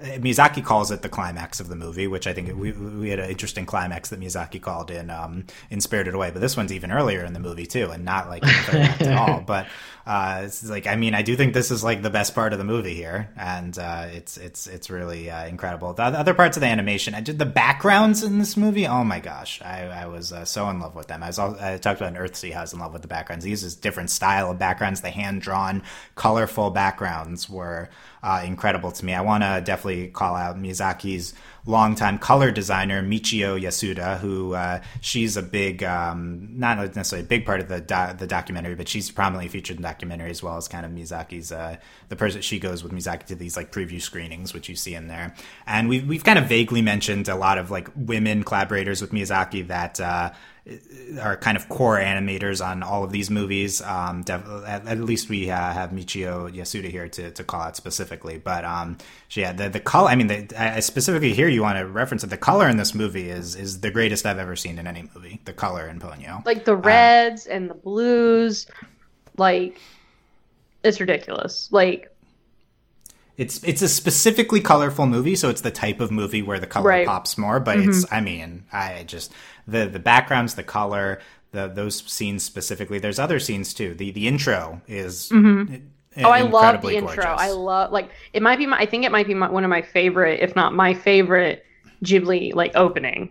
Miyazaki calls it the climax of the movie, which I think we we had an interesting climax that Miyazaki called in um, in Spirited Away, but this one's even earlier in the movie too, and not like in the third act at all. But uh, it's like I mean, I do think this is like the best part of the movie here, and uh, it's it's it's really uh, incredible. The other parts of the animation, I did the backgrounds in this movie. Oh my gosh, I, I was uh, so in love with them. I was all, I talked about in Earthsea, I was in love with the backgrounds. He uses different style of backgrounds. The hand drawn, colorful backgrounds were uh, incredible to me. I want to definitely call out Miyazaki's longtime color designer Michiyo Yasuda, who uh, she's a big, um, not necessarily a big part of the do- the documentary, but she's prominently featured in the documentary as well as kind of Miyazaki's uh, the person she goes with Miyazaki to these like preview screenings, which you see in there. And we've we've kind of vaguely mentioned a lot of like women collaborators with Miyazaki that. Uh, are kind of core animators on all of these movies. Um, def- at, at least we uh, have Michiyo Yasuda here to, to call out specifically. But um, so yeah, the the color. I mean, the, I specifically here you want to reference that The color in this movie is is the greatest I've ever seen in any movie. The color in Ponyo. Like the reds and the blues. Like, it's ridiculous. Like, It's it's a specifically colorful movie, so it's the type of movie where the color Right. pops more. But mm-hmm. it's I mean, I just the the backgrounds, the color, the those scenes specifically. There's other scenes too. The the intro is. Mm-hmm. oh, I love the intro. gorgeous. I love, like, it might be my, I think it might be my, one of my favorite, if not my favorite Ghibli, like, opening.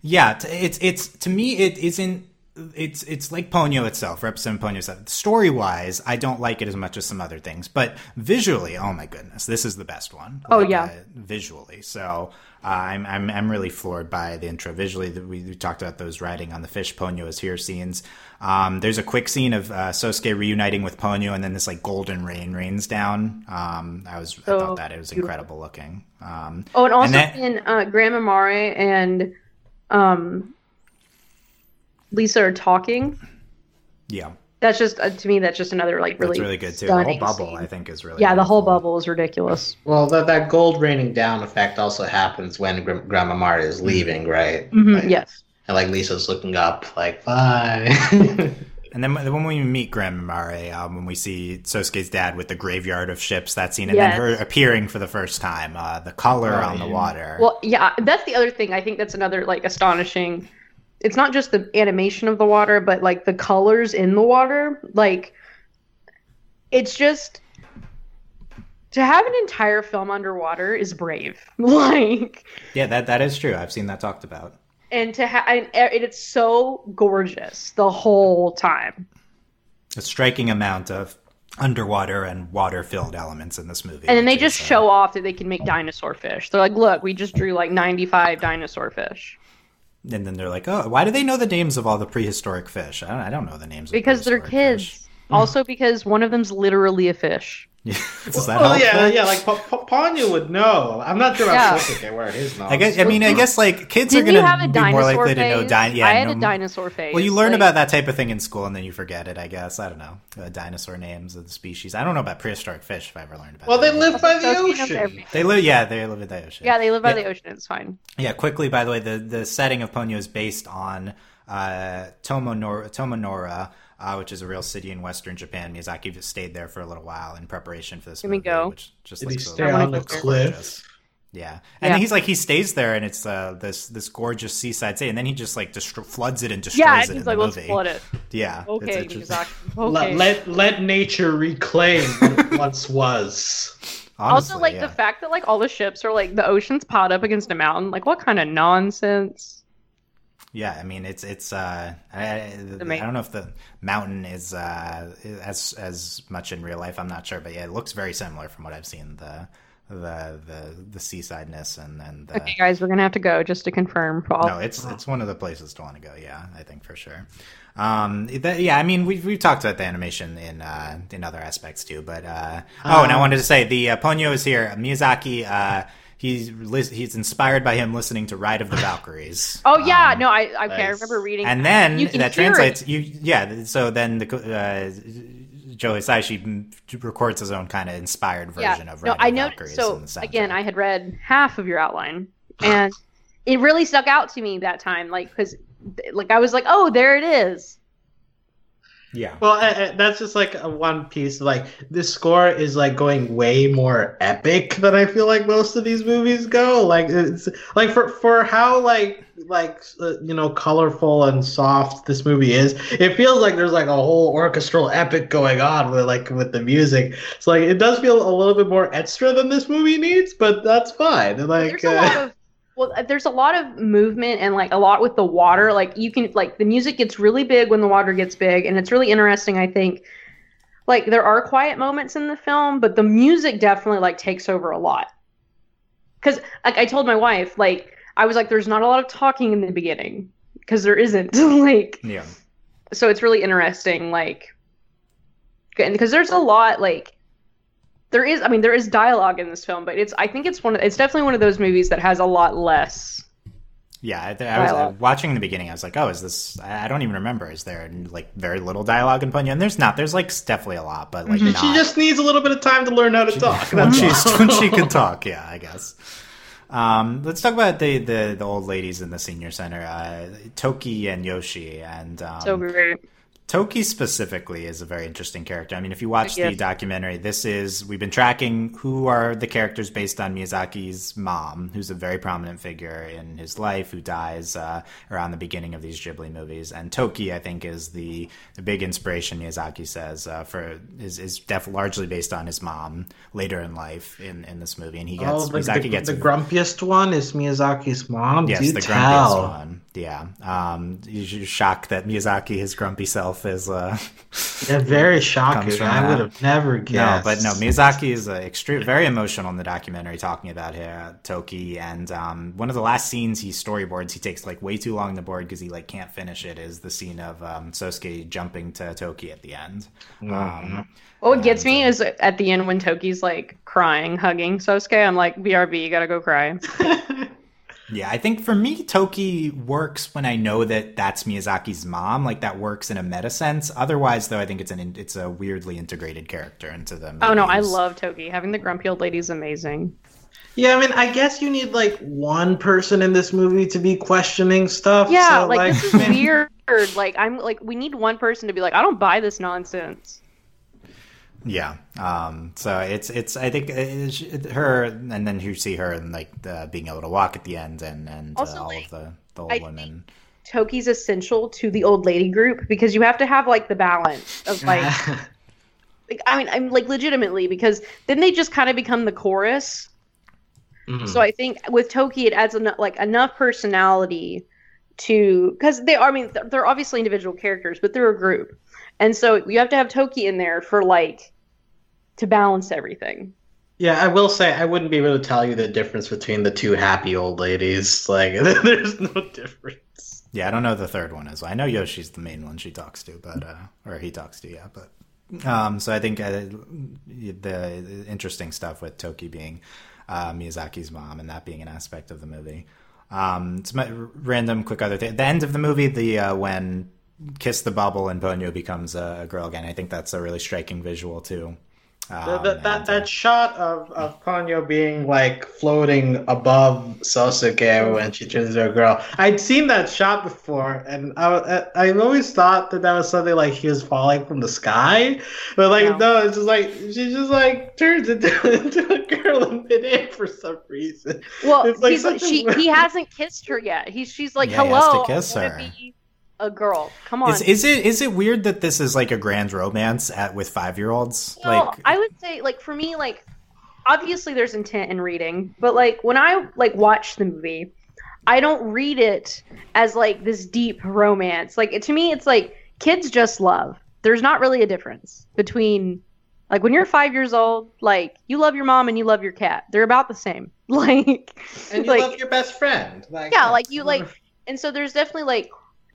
Yeah, it's it's to me it isn't. It's it's like Ponyo itself, representing Ponyo itself. Story wise, I don't like it as much as some other things, but visually, oh my goodness, this is the best one. Oh, Like, yeah. uh, visually. So uh, I'm I'm I'm really floored by the intro. Visually, we, we talked about those riding on the fish. Ponyo is here scenes. Um, there's a quick scene of uh, Sosuke reuniting with Ponyo, and then this like golden rain rains down. Um, I was I thought that it was incredible looking. Um, Oh, and also then- in uh, Gran Mamare and um, Lisa are talking. yeah. That's just uh, to me. That's just another like really That's really good too. The whole bubble, scene. I think, is really Yeah, the whole beautiful. bubble is ridiculous. Well, that that gold raining down effect also happens when Gr- Grandma Marta is leaving, right? Mhm, Like- yes. And like Lisa's looking up, like bye. And then when we meet Gran Mamare, um, when we see Sosuke's dad with the graveyard of ships, that scene, and Yes. then her appearing for the first time, uh, the color Oh, on the water. Well, yeah, that's the other thing. I think that's another like astonishing. It's not just the animation of the water, but like the colors in the water. Like, it's just to have an entire film underwater is brave. Like, yeah, that that is true. I've seen that talked about. and to have and it's so gorgeous the whole time. A striking amount of underwater and water-filled elements in this movie. And then they just uh, show off that they can make dinosaur fish. They're like, look, we just drew like 95 dinosaur fish. And then they're like, "Oh, why do they know the names of all the prehistoric fish?" I don't, I don't know the names. Because they're kids. fish. Also because one of them's literally a fish. Does that Well, help? yeah, yeah, like Pa- Pa- Ponyo would know. I'm not sure how Yeah. specific they were. His knowledge. I guess. I mean, I guess like kids Didn't are gonna have a be more dinosaur likely phase? to know. Di- yeah, I had no- a dinosaur phase. Well, you learn like- about that type of thing in school, and then you forget it. I guess. I don't know. Uh, dinosaur names of the species. I don't know about prehistoric fish. If I ever learned about. well, they live by the ocean. They live. Yeah, they live in the ocean. Yeah, they live by Yeah. the ocean. It's fine. Yeah, quickly, by the way, the, the setting of Ponyo is based on uh, Tomonoura, Tomonoura uh, which is a real city in western Japan. Miyazaki stayed there for a little while in preparation for this Here we movie, go. which just Did he looks stay I wanna on the go there. cliff? gorgeous. Yeah, and Yeah. he's like he stays there, and it's uh, this this gorgeous seaside city, and then he just like destro- floods it and destroys Yeah, it it's in just the like let's movie. flood it. Yeah, Okay, interesting. Miyazaki. Let, Okay. let let nature reclaim what once was. Honestly, also, like yeah. the fact that like all the ships are like the ocean's piled up against a mountain. Like, what kind of nonsense? Yeah, I mean it's it's uh I, I, don't know if the mountain is uh as as much in real life. I'm not sure, but yeah, it looks very similar from what I've seen. The the the the seasideness and then the Okay, guys, we're gonna have to go just to confirm. Paul. no, it's it's one of the places to want to go. Yeah, I think for sure. Um, that, yeah, I mean we've we've talked about the animation in uh in other aspects too, but uh oh, and I wanted to say the uh, Ponyo is here. Miyazaki, uh, he's he's inspired by him listening to Ride of the Valkyries. Oh yeah, Um, no, I okay, I remember reading. and then You that hear translates you yeah so then the uh joe hisaishi records his own kind of inspired version yeah, of no, Ride I of know. Valkyries So in the soundtrack. again, I had read half of your outline, and it really stuck out to me that time. Like, because like I was like, oh, there it is. Yeah Well, I, I, that's just like a one piece. Like this score is like going way more epic than I feel like most of these movies go. Like it's like for for how like like uh, you know colorful and soft this movie is. It feels like there's like a whole orchestral epic going on with like with the music. It's like it does feel a little bit more extra than this movie needs, but that's fine. Like there's a uh, lot of well, uh, there's a lot of movement and like a lot with the water. Like you can like the music gets really big when the water gets big, and it's really interesting. I think like there are quiet moments in the film, but the music definitely like takes over a lot. Because like I told my wife, like I was like, there's not a lot of talking in the beginning because there isn't like yeah so it's really interesting like because there's a lot like there is i mean there is dialogue in this film but it's i think it's one of, it's definitely one of those movies that has a lot less yeah i, I was uh, watching in the beginning i was like oh is this i I don't even remember is there like very little dialogue in Ponyo? and there's not there's like definitely a lot but like she not just needs a little bit of time to learn how to talk. when that's she's when she can talk. Yeah, I guess. Um, let's talk about the, the the old ladies in the senior center, uh, Toki and Yoshi, and um, so great Toki specifically is a very interesting character. I mean, if you watch the documentary, this is we've been tracking who are the characters based on Miyazaki's mom, who's a very prominent figure in his life, who dies uh, around the beginning of these Ghibli movies. And Toki, I think, is the the big inspiration Miyazaki says uh, for is is def- largely based on his mom later in life in, in this movie, and he gets Oh, the, Miyazaki the, gets the grumpiest one is Miyazaki's mom. Yes, Do the tell. grumpiest one. Yeah. Um, you're shocked that Miyazaki, his grumpy self, is uh, Yeah, very shocking. I that. would have never No, guessed. but no, Miyazaki is uh, extreme, very emotional in the documentary, talking about uh, Toki. And um, one of the last scenes he storyboards, he takes like way too long to board because he like can't finish it. Is the scene of um, Sosuke jumping to Toki at the end. Um, what gets me uh, is at the end when toki's like crying hugging sosuke i'm like brb you gotta go cry yeah, I think for me, Toki works when I know that that's Miyazaki's mom. Like that works in a meta sense. Otherwise, though, I think it's an it's a weirdly integrated character into the. oh no i love toki having the grumpy old lady is amazing yeah, I mean, I guess you need like one person in this movie to be questioning stuff. yeah so, like, this is weird like i'm like we need one person to be like i don't buy this nonsense Yeah. Um, so it's it's I think it's, her and then you see her and like uh, being able to walk at the end and and uh, all like, of the the old I women. Toki's essential to the old lady group because you have to have like the balance of like, like I mean I'm like legitimately because then they just kind of become the chorus. Mhm. So I think with Toki it adds enough like enough personality to because they are I mean they're- they're obviously individual characters but they're a group. And so you have to have Toki in there for like to balance everything. yeah, I will say I wouldn't be able to tell you the difference between the two happy old ladies. Like, there's no difference. Yeah, I don't know the third one is. I know Yoshi's the main one she talks to, but uh, or he talks to, yeah, but Um, so I think uh, the interesting stuff with Toki being uh, Miyazaki's mom and that being an aspect of the movie. Um, some random quick other thing. The end of the movie, the uh, when Kiss the Bubble and Ponyo becomes a girl again. I think that's a really striking visual too. Um, the, the, that that shot of, of Ponyo being like floating above Sosuke when she turns into a girl. I'd seen that shot before, and I I always thought that that was something like he was falling from the sky, but like no, it's just like she just like turns into, into a girl in midair for some reason. Well, it's like she, he hasn't kissed her yet. He's she's like, yeah, hello, he kiss her. Be a girl. Come on. Is, is, it is it weird that this is like a grand romance at with five year olds? Well, like I would say like for me like obviously there's intent in reading, but like when I like watch the movie, I don't read it as like this deep romance. Like it, to me, it's like kids just love. There's not really a difference between like when you're five years old, like you love your mom and you love your cat. They're about the same. Like and you like, love your best friend. Like yeah, like you like. And so there's definitely like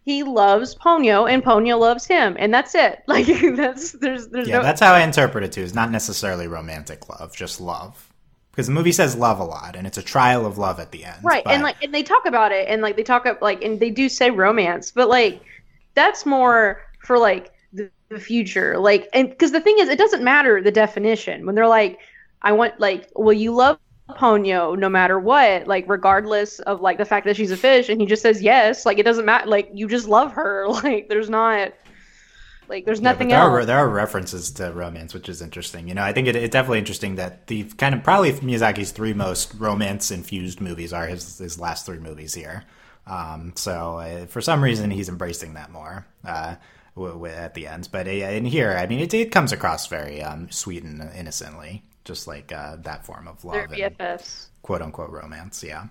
he loves Ponyo and Ponyo loves him, and that's it. Like that's there's there's yeah, no... that's how I interpret it too. It's not necessarily romantic love, just love. Because the movie says love a lot, and it's a trial of love at the end. Right, but... and like and they talk about it, and like they talk up like and they do say romance, but like that's more for like the, the future. Like and because the thing is, it doesn't matter the definition when they're like, I want like, well, you love Ponyo no matter what, like regardless of like the fact that she's a fish and he just says yes, like it doesn't matter like you just love her. Like there's not like there's nothing yeah, there else. Are, there are references to romance, which is interesting. You know, I think it, it's definitely interesting that the kind of probably Miyazaki's three most romance infused movies are his his last three movies here. Um, so uh, for some reason he's embracing that more uh, w- w- at the end. But uh, in here, I mean, it, it comes across very um, sweet and innocently just like uh, that form of love quote unquote romance. Yeah.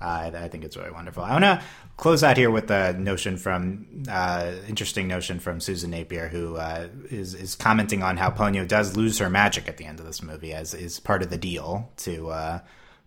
Uh, I, I, think it's really wonderful. I want to close out here with a notion from uh, interesting notion from Susan Napier, who uh, is is commenting on how Ponyo does lose her magic at the end of this movie, as is part of the deal to uh,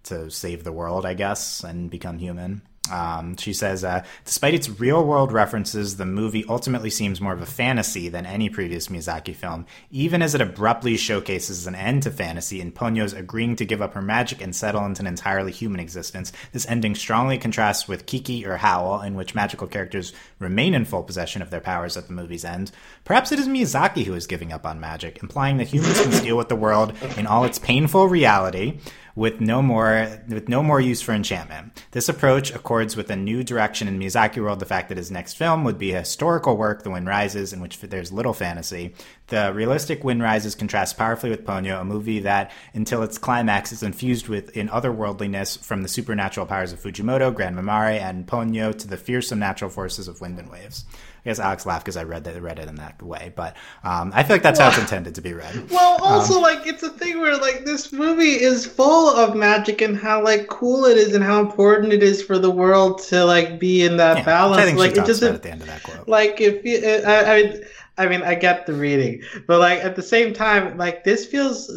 to save the world, I guess, and become human. Um, she says, uh, despite its real world references, the movie ultimately seems more of a fantasy than any previous Miyazaki film, even as it abruptly showcases an end to fantasy in Ponyo's agreeing to give up her magic and settle into an entirely human existence. This ending strongly contrasts with Kiki or Howl, in which magical characters remain in full possession of their powers at the movie's end. Perhaps it is Miyazaki who is giving up on magic, implying that humans can deal with the world in all its painful reality with no more with no more use for enchantment. This approach accords with a new direction in Miyazaki world. The fact that his next film would be a historical work, The Wind Rises, in which there's little fantasy. The realistic Wind Rises contrasts powerfully with Ponyo, a movie that, until its climax, is infused with in otherworldliness from the supernatural powers of Fujimoto, Gran Mamare, and Ponyo to the fearsome natural forces of wind and waves. I guess Alex laughed because I read that read it in that way, but um, I feel like that's well, how it's intended to be read. Well, also um, like it's a thing where like this movie is full of magic and how like cool it is and how important it is for the world to like be in that yeah, balance. I think like it just at the end of that quote. Like if you, I, I mean. I mean, I get the reading, but like at the same time, like this feels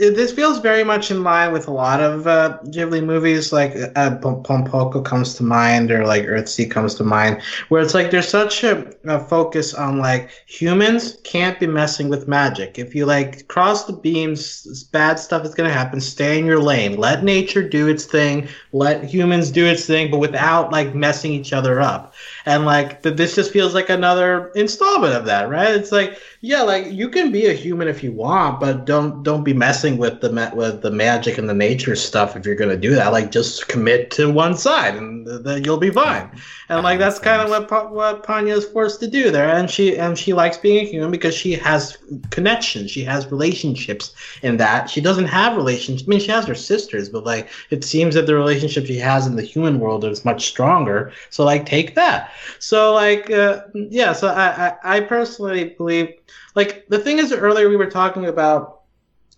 this feels very much in line with a lot of uh, Ghibli movies, like uh, Pom comes to mind, or like Earthsea comes to mind, where it's like there's such a, a, focus on like humans can't be messing with magic. If you like cross the beams, bad stuff is gonna happen. Stay in your lane. Let nature do its thing. Let humans do its thing, but without like messing each other up. And like this just feels like another installment of that, right? It's like yeah, like you can be a human if you want, but don't don't be messing with the ma- with the magic and the nature stuff if you're gonna do that. Like just commit to one side, and then you'll be fine. And like that's kind of what pa- what Ponyo is forced to do there. And she and she likes being a human because she has connections, she has relationships in that. She doesn't have relationships. I mean, she has her sisters, but like it seems that the relationship she has in the human world is much stronger. So like take that. So like uh, yeah. So I, I I personally believe like the thing is earlier we were talking about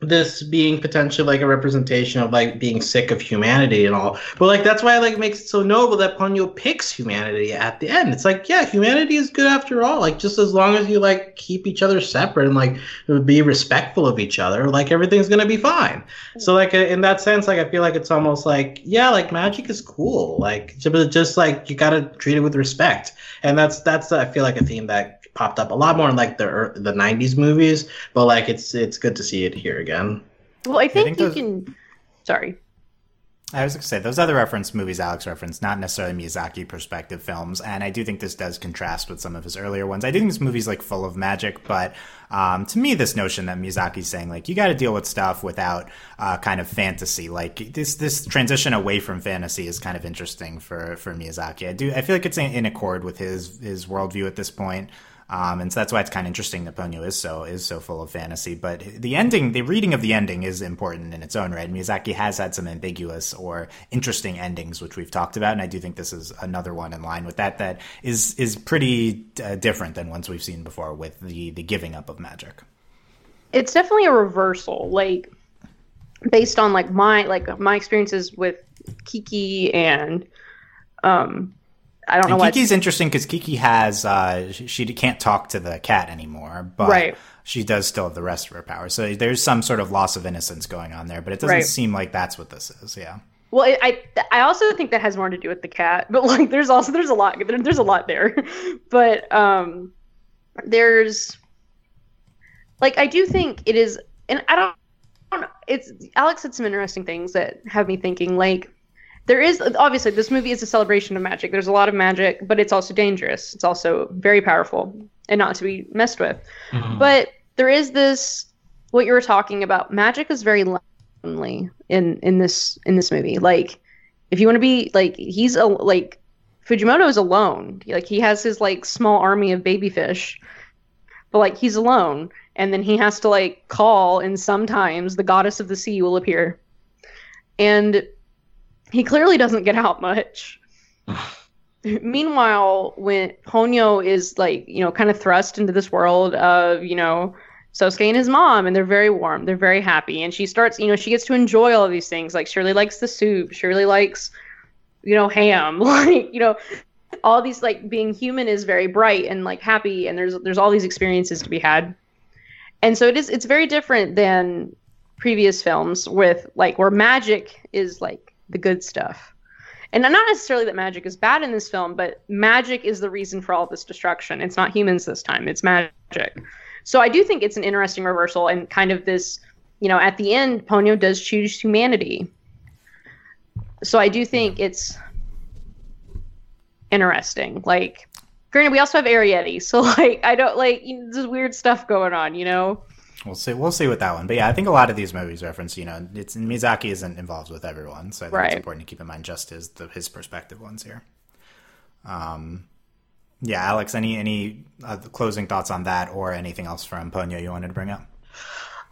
this being potentially like a representation of like being sick of humanity and all. But like that's why like it makes it so noble that Ponyo picks humanity at the end. It's like, yeah, humanity is good after all. Like just as long as you like keep each other separate and like be respectful of each other, like everything's gonna be fine. So like in that sense, like I feel like it's almost like, yeah, like magic is cool. Like just like you gotta treat it with respect. And that's that's I feel like a theme that popped up a lot more in like the the '90s movies, but like it's it's good to see it here again. Well, I think, think you those- can. Sorry. I was going to say those other reference movies Alex referenced, not necessarily Miyazaki perspective films, and I do think this does contrast with some of his earlier ones. I do think this movie's like full of magic, but um, to me, this notion that Miyazaki's saying like you got to deal with stuff without uh, kind of fantasy, like this this transition away from fantasy is kind of interesting for for Miyazaki. I do I feel like it's in, in accord with his his worldview at this point. Um, and so that's why it's kind of interesting that Ponyo is so is so full of fantasy. But the ending, the reading of the ending, is important in its own right. Miyazaki has had some ambiguous or interesting endings, which we've talked about, and I do think this is another one in line with that. That is is pretty uh, different than ones we've seen before with the the giving up of magic. It's definitely a reversal, like based on like my like my experiences with Kiki and um I don't know And why Kiki's interesting because Kiki has uh, she, she can't talk to the cat anymore, but Right. she does still have the rest of her powers. So there's some sort of loss of innocence going on there, but it doesn't Right. seem like that's what this is. Yeah. Well, I, I I also think that has more to do with the cat, but like there's also there's a lot there, there's a lot there, but um, there's like I do think it is, and I don't, I don't know. It's Alex said some interesting things that have me thinking. Like there is obviously this movie is a celebration of magic. There's a lot of magic, but it's also dangerous. It's also very powerful and not to be messed with. Mm-hmm. But there is this what you were talking about. Magic is very lonely in in this in this movie. Like if you want to be like he's a like Fujimoto is alone. Like he has his like small army of baby fish. But like he's alone and then he has to like call and sometimes the goddess of the sea will appear. And he clearly doesn't get out much. Meanwhile, when Ponyo is like, you know, kind of thrust into this world of, you know, Sosuke and his mom, and they're very warm, they're very happy, and she starts, you know, she gets to enjoy all of these things. Like, she really likes the soup, she really likes, you know, ham, like, you know, all these like being human is very bright and like happy, and there's there's all these experiences to be had, and so it is it's very different than previous films with like where magic is like the good stuff. And not necessarily that magic is bad in this film, but magic is the reason for all this destruction. It's not humans this time, it's magic. So I do think it's an interesting reversal and kind of this, you know, at the end, Ponyo does choose humanity. So I do think it's interesting. Like, granted, we also have Arrietty, so like, I don't like you know, weird stuff going on, you know. We'll see. We'll see with that one. But yeah, I think a lot of these movies reference, you know, it's Miyazaki isn't involved with everyone, so I think Right. it's important to keep in mind just his the, his perspective ones here. Um, yeah, Alex, any any uh, closing thoughts on that or anything else from Ponyo you wanted to bring up?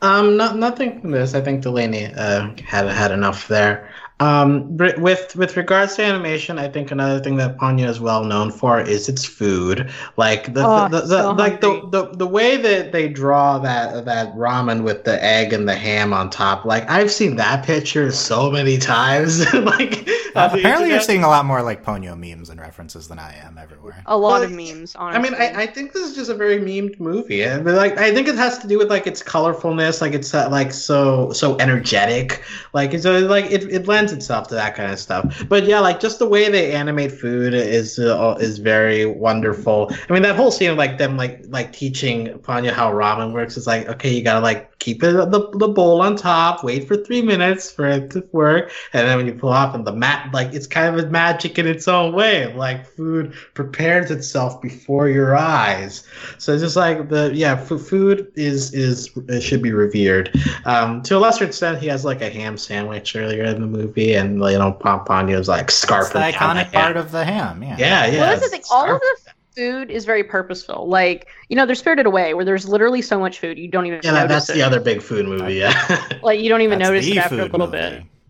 Um, not nothing from this. I think Delaney uh, had had enough there. Um, with with regards to animation, I think another thing that Ponyo is well known for is its food. Like the, Oh, the, the, so like the, the the way that they draw that that ramen with the egg and the ham on top. Like I've seen that picture so many times. like Uh, on the apparently, you're seeing a lot more like Ponyo memes and references than I am everywhere. A lot Well, of memes, Honestly. I mean, I, I think this is just a very memed movie. I mean, like, I think it has to do with like its colorfulness, like it's uh, like so so energetic, like it's uh, like it, it lends itself to that kind of stuff. But yeah, like just the way they animate food is uh, is very wonderful. I mean, that whole scene of like them like like teaching Panya how ramen works is like okay, you gotta like keep it the the bowl on top, wait for three minutes for it to work, and then when you pull off and the mat like it's kind of a magic in its own way. Like food prepares itself before your eyes. So it's just like the yeah, f- food is is should be revered. Um, to a lesser extent, he has like a ham sandwich earlier in the movie, and you know Pomponio's like That's the iconic the part of the ham. Yeah. Yeah, yeah. well, that's the thing. All of the food is very purposeful. Like, you know, they're Spirited Away, where there's literally so much food you don't even yeah, notice that's it. the other big food movie. Yeah. Like, you don't even That's notice it after a little movie.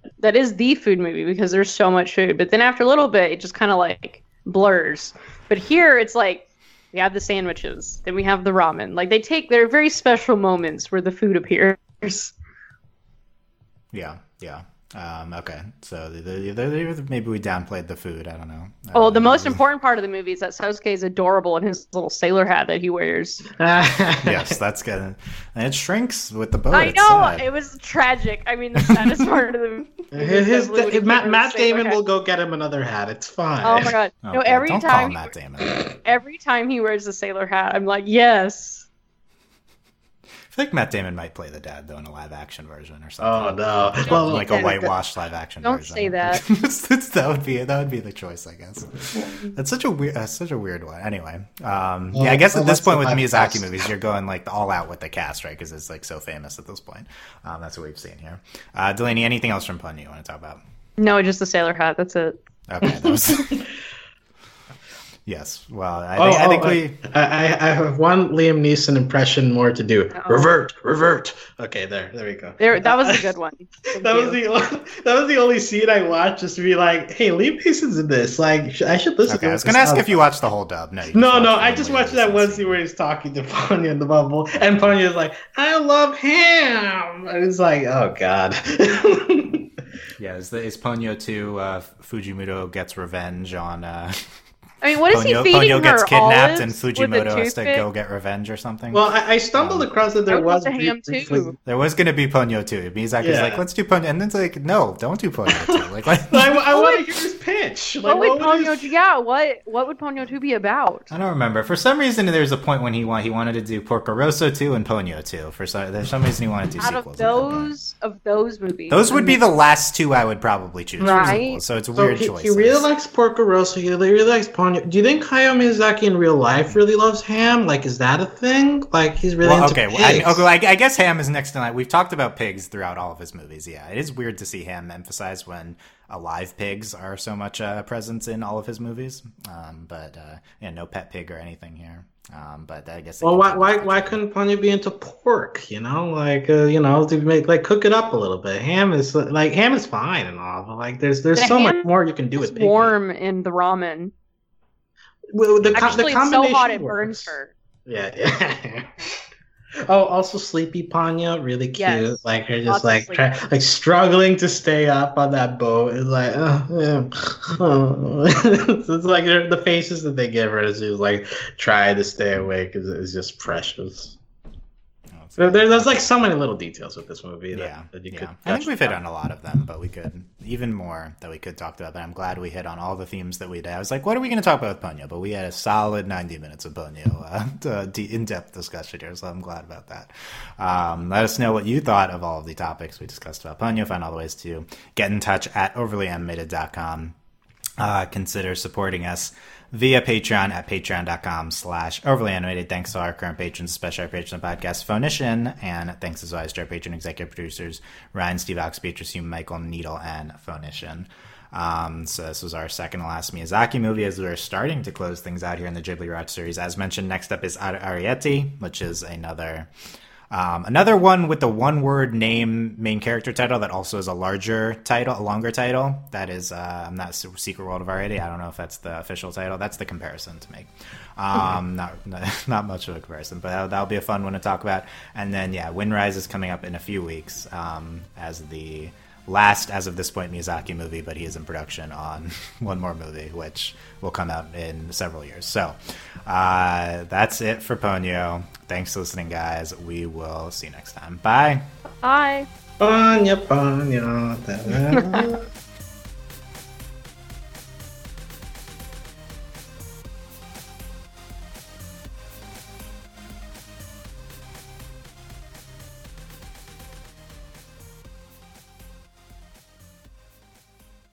bit. That is the food movie because there's so much food. But then after a little bit, it just kind of like blurs. But here, it's like we have the sandwiches, then we have the ramen. Like, they take their very special moments where the food appears. Yeah, yeah. Um, okay, so the, the, the, maybe we downplayed the food. I don't know. Oh, the Um, most important part of the movie is that Sosuke is adorable in his little sailor hat that he wears. yes, that's good. And it shrinks with the boat. I know sad. it was tragic. I mean, the saddest part of the movie. His, his- Matt, Matt Damon hat. will go get him another hat. It's fine. Oh my god! Oh, no, every don't call time, him Matt Damon. every time he wears the sailor hat, I'm like, yes. I feel like Matt Damon might play the dad though in a live action version or something. Oh no! Well, like a whitewashed live action. Version. Don't version. say that. It's- it's- that would be that would be the choice, I guess. That's such a weird, uh, such a weird one. Anyway, um, Well, yeah, I guess well, at this point with Miyazaki cast. movies, you're going like all out with the cast, right? Because it's like so famous at this point. Um, that's what we've seen here. Uh, Delaney, anything else from Pun you want to talk about? No, just the sailor hat. That's it. Okay, that was. yes. Well, I Oh, think, I think oh, we. I, I, I have one Liam Neeson impression more to do. Uh-oh. Revert, revert. Okay, there, there we go. There, that was a good one. Thank That was the only, that was the only scene I watched just to be like, hey, Liam Neeson's in this. Like, sh- I should listen Okay, to I was this. going to ask if you watched the whole dub. No, No, no, I just watched that one scene. scene where he's talking to Panya in the bubble, and Panya's like, I love him. And it's like, oh, God. Yeah, is, the, is Ponyo 2 uh, Fujimoto gets revenge on. Uh, I mean, what is he Ponyo, feeding Ponyo her? gets kidnapped and Fujimoto has to go get revenge or something. well, I, I stumbled um, across that there was. want ham, too. there was going to be Ponyo too. Miyazaki's Yeah. like, let's do Ponyo. And then it's like, no, don't do Ponyo 2. Like, like I, I want would- to hear his pitch. Like, What would what would Ponyo? his- Yeah, what what would Ponyo two be about? I don't remember. For some reason, there's a point when he want, he wanted to do Porco Rosso 2 and Ponyo 2. For some, there's some reason he wanted to do Out sequels. of at that point. those of those movies, Those would be the last two I would probably choose. Right. So it's a So weird he, choice. he really likes Porco Rosso. He really likes Ponyo. Do you think Hayao Miyazaki in real life really loves ham? Like, is that a thing? Like, he's really Well, into okay. Well, I, pigs. okay, I, I guess Ham is next to line. We've talked about pigs throughout all of his movies. Yeah, it is weird to see Ham emphasized when alive pigs are so much uh, presence in all of his movies. Um, but uh, yeah, no pet pig or anything here. Um, but I guess. Well, why, why, why couldn't Ponyo be into pork? You know, like, uh, you know, to make like cook it up a little bit. Ham is like ham is fine and all, but like, there's there's The so much more you can do with pig meat. warm in the ramen. Well, the, co- Actually, the it's so hot combination it burns works. her. Yeah, yeah. oh, also Sleepy Ponyo, really cute. Yes. Like her Lots just of like sleep. try, like struggling to stay up on that boat. It's like, oh, yeah. oh. it's like the faces that they give her as she's like trying to stay awake is, is just precious. There, there- there's like so many little details with this movie that, yeah, that you yeah. I think we've hit on. on a lot of them, but we could even more that we could talk about. But I'm glad we hit on all the themes that we did. I was like, what are we going to talk about with Ponyo? But we had a solid 90 minutes of Ponyo, uh, de- in-depth discussion here, so I'm glad about that. Um, let us know what you thought of all of the topics we discussed about Ponyo. Find all the ways to get in touch at overlyanimated.com. Uh, consider supporting us via Patreon at patreon.com slash overly animated. Thanks to our current patrons, especially our patron podcast, Phonician, and thanks as always to our patron executive producers, Ryan, Steve Ox, Beatrice Hume, Michael Needle, and Phonician. Um, so this was our second to last Miyazaki movie as we are starting to close things out here in the Ghibli Watch series. As mentioned, next up is Ar- Arrietty, which is another um, another one with the one word name main character title that also is a larger title, a longer title. That is, uh, I'm not Secret World of Arrietty. I don't know if that's the official title. That's the comparison to make. Um, not, not much of a comparison, but that'll, that'll be a fun one to talk about. And then, yeah, Windrise is coming up in a few weeks um, as the last, as of this point, Miyazaki movie, but he is in production on one more movie, which will come out in several years. So uh, that's it for Ponyo. Thanks for listening, guys. We will see you next time. Bye. Bye.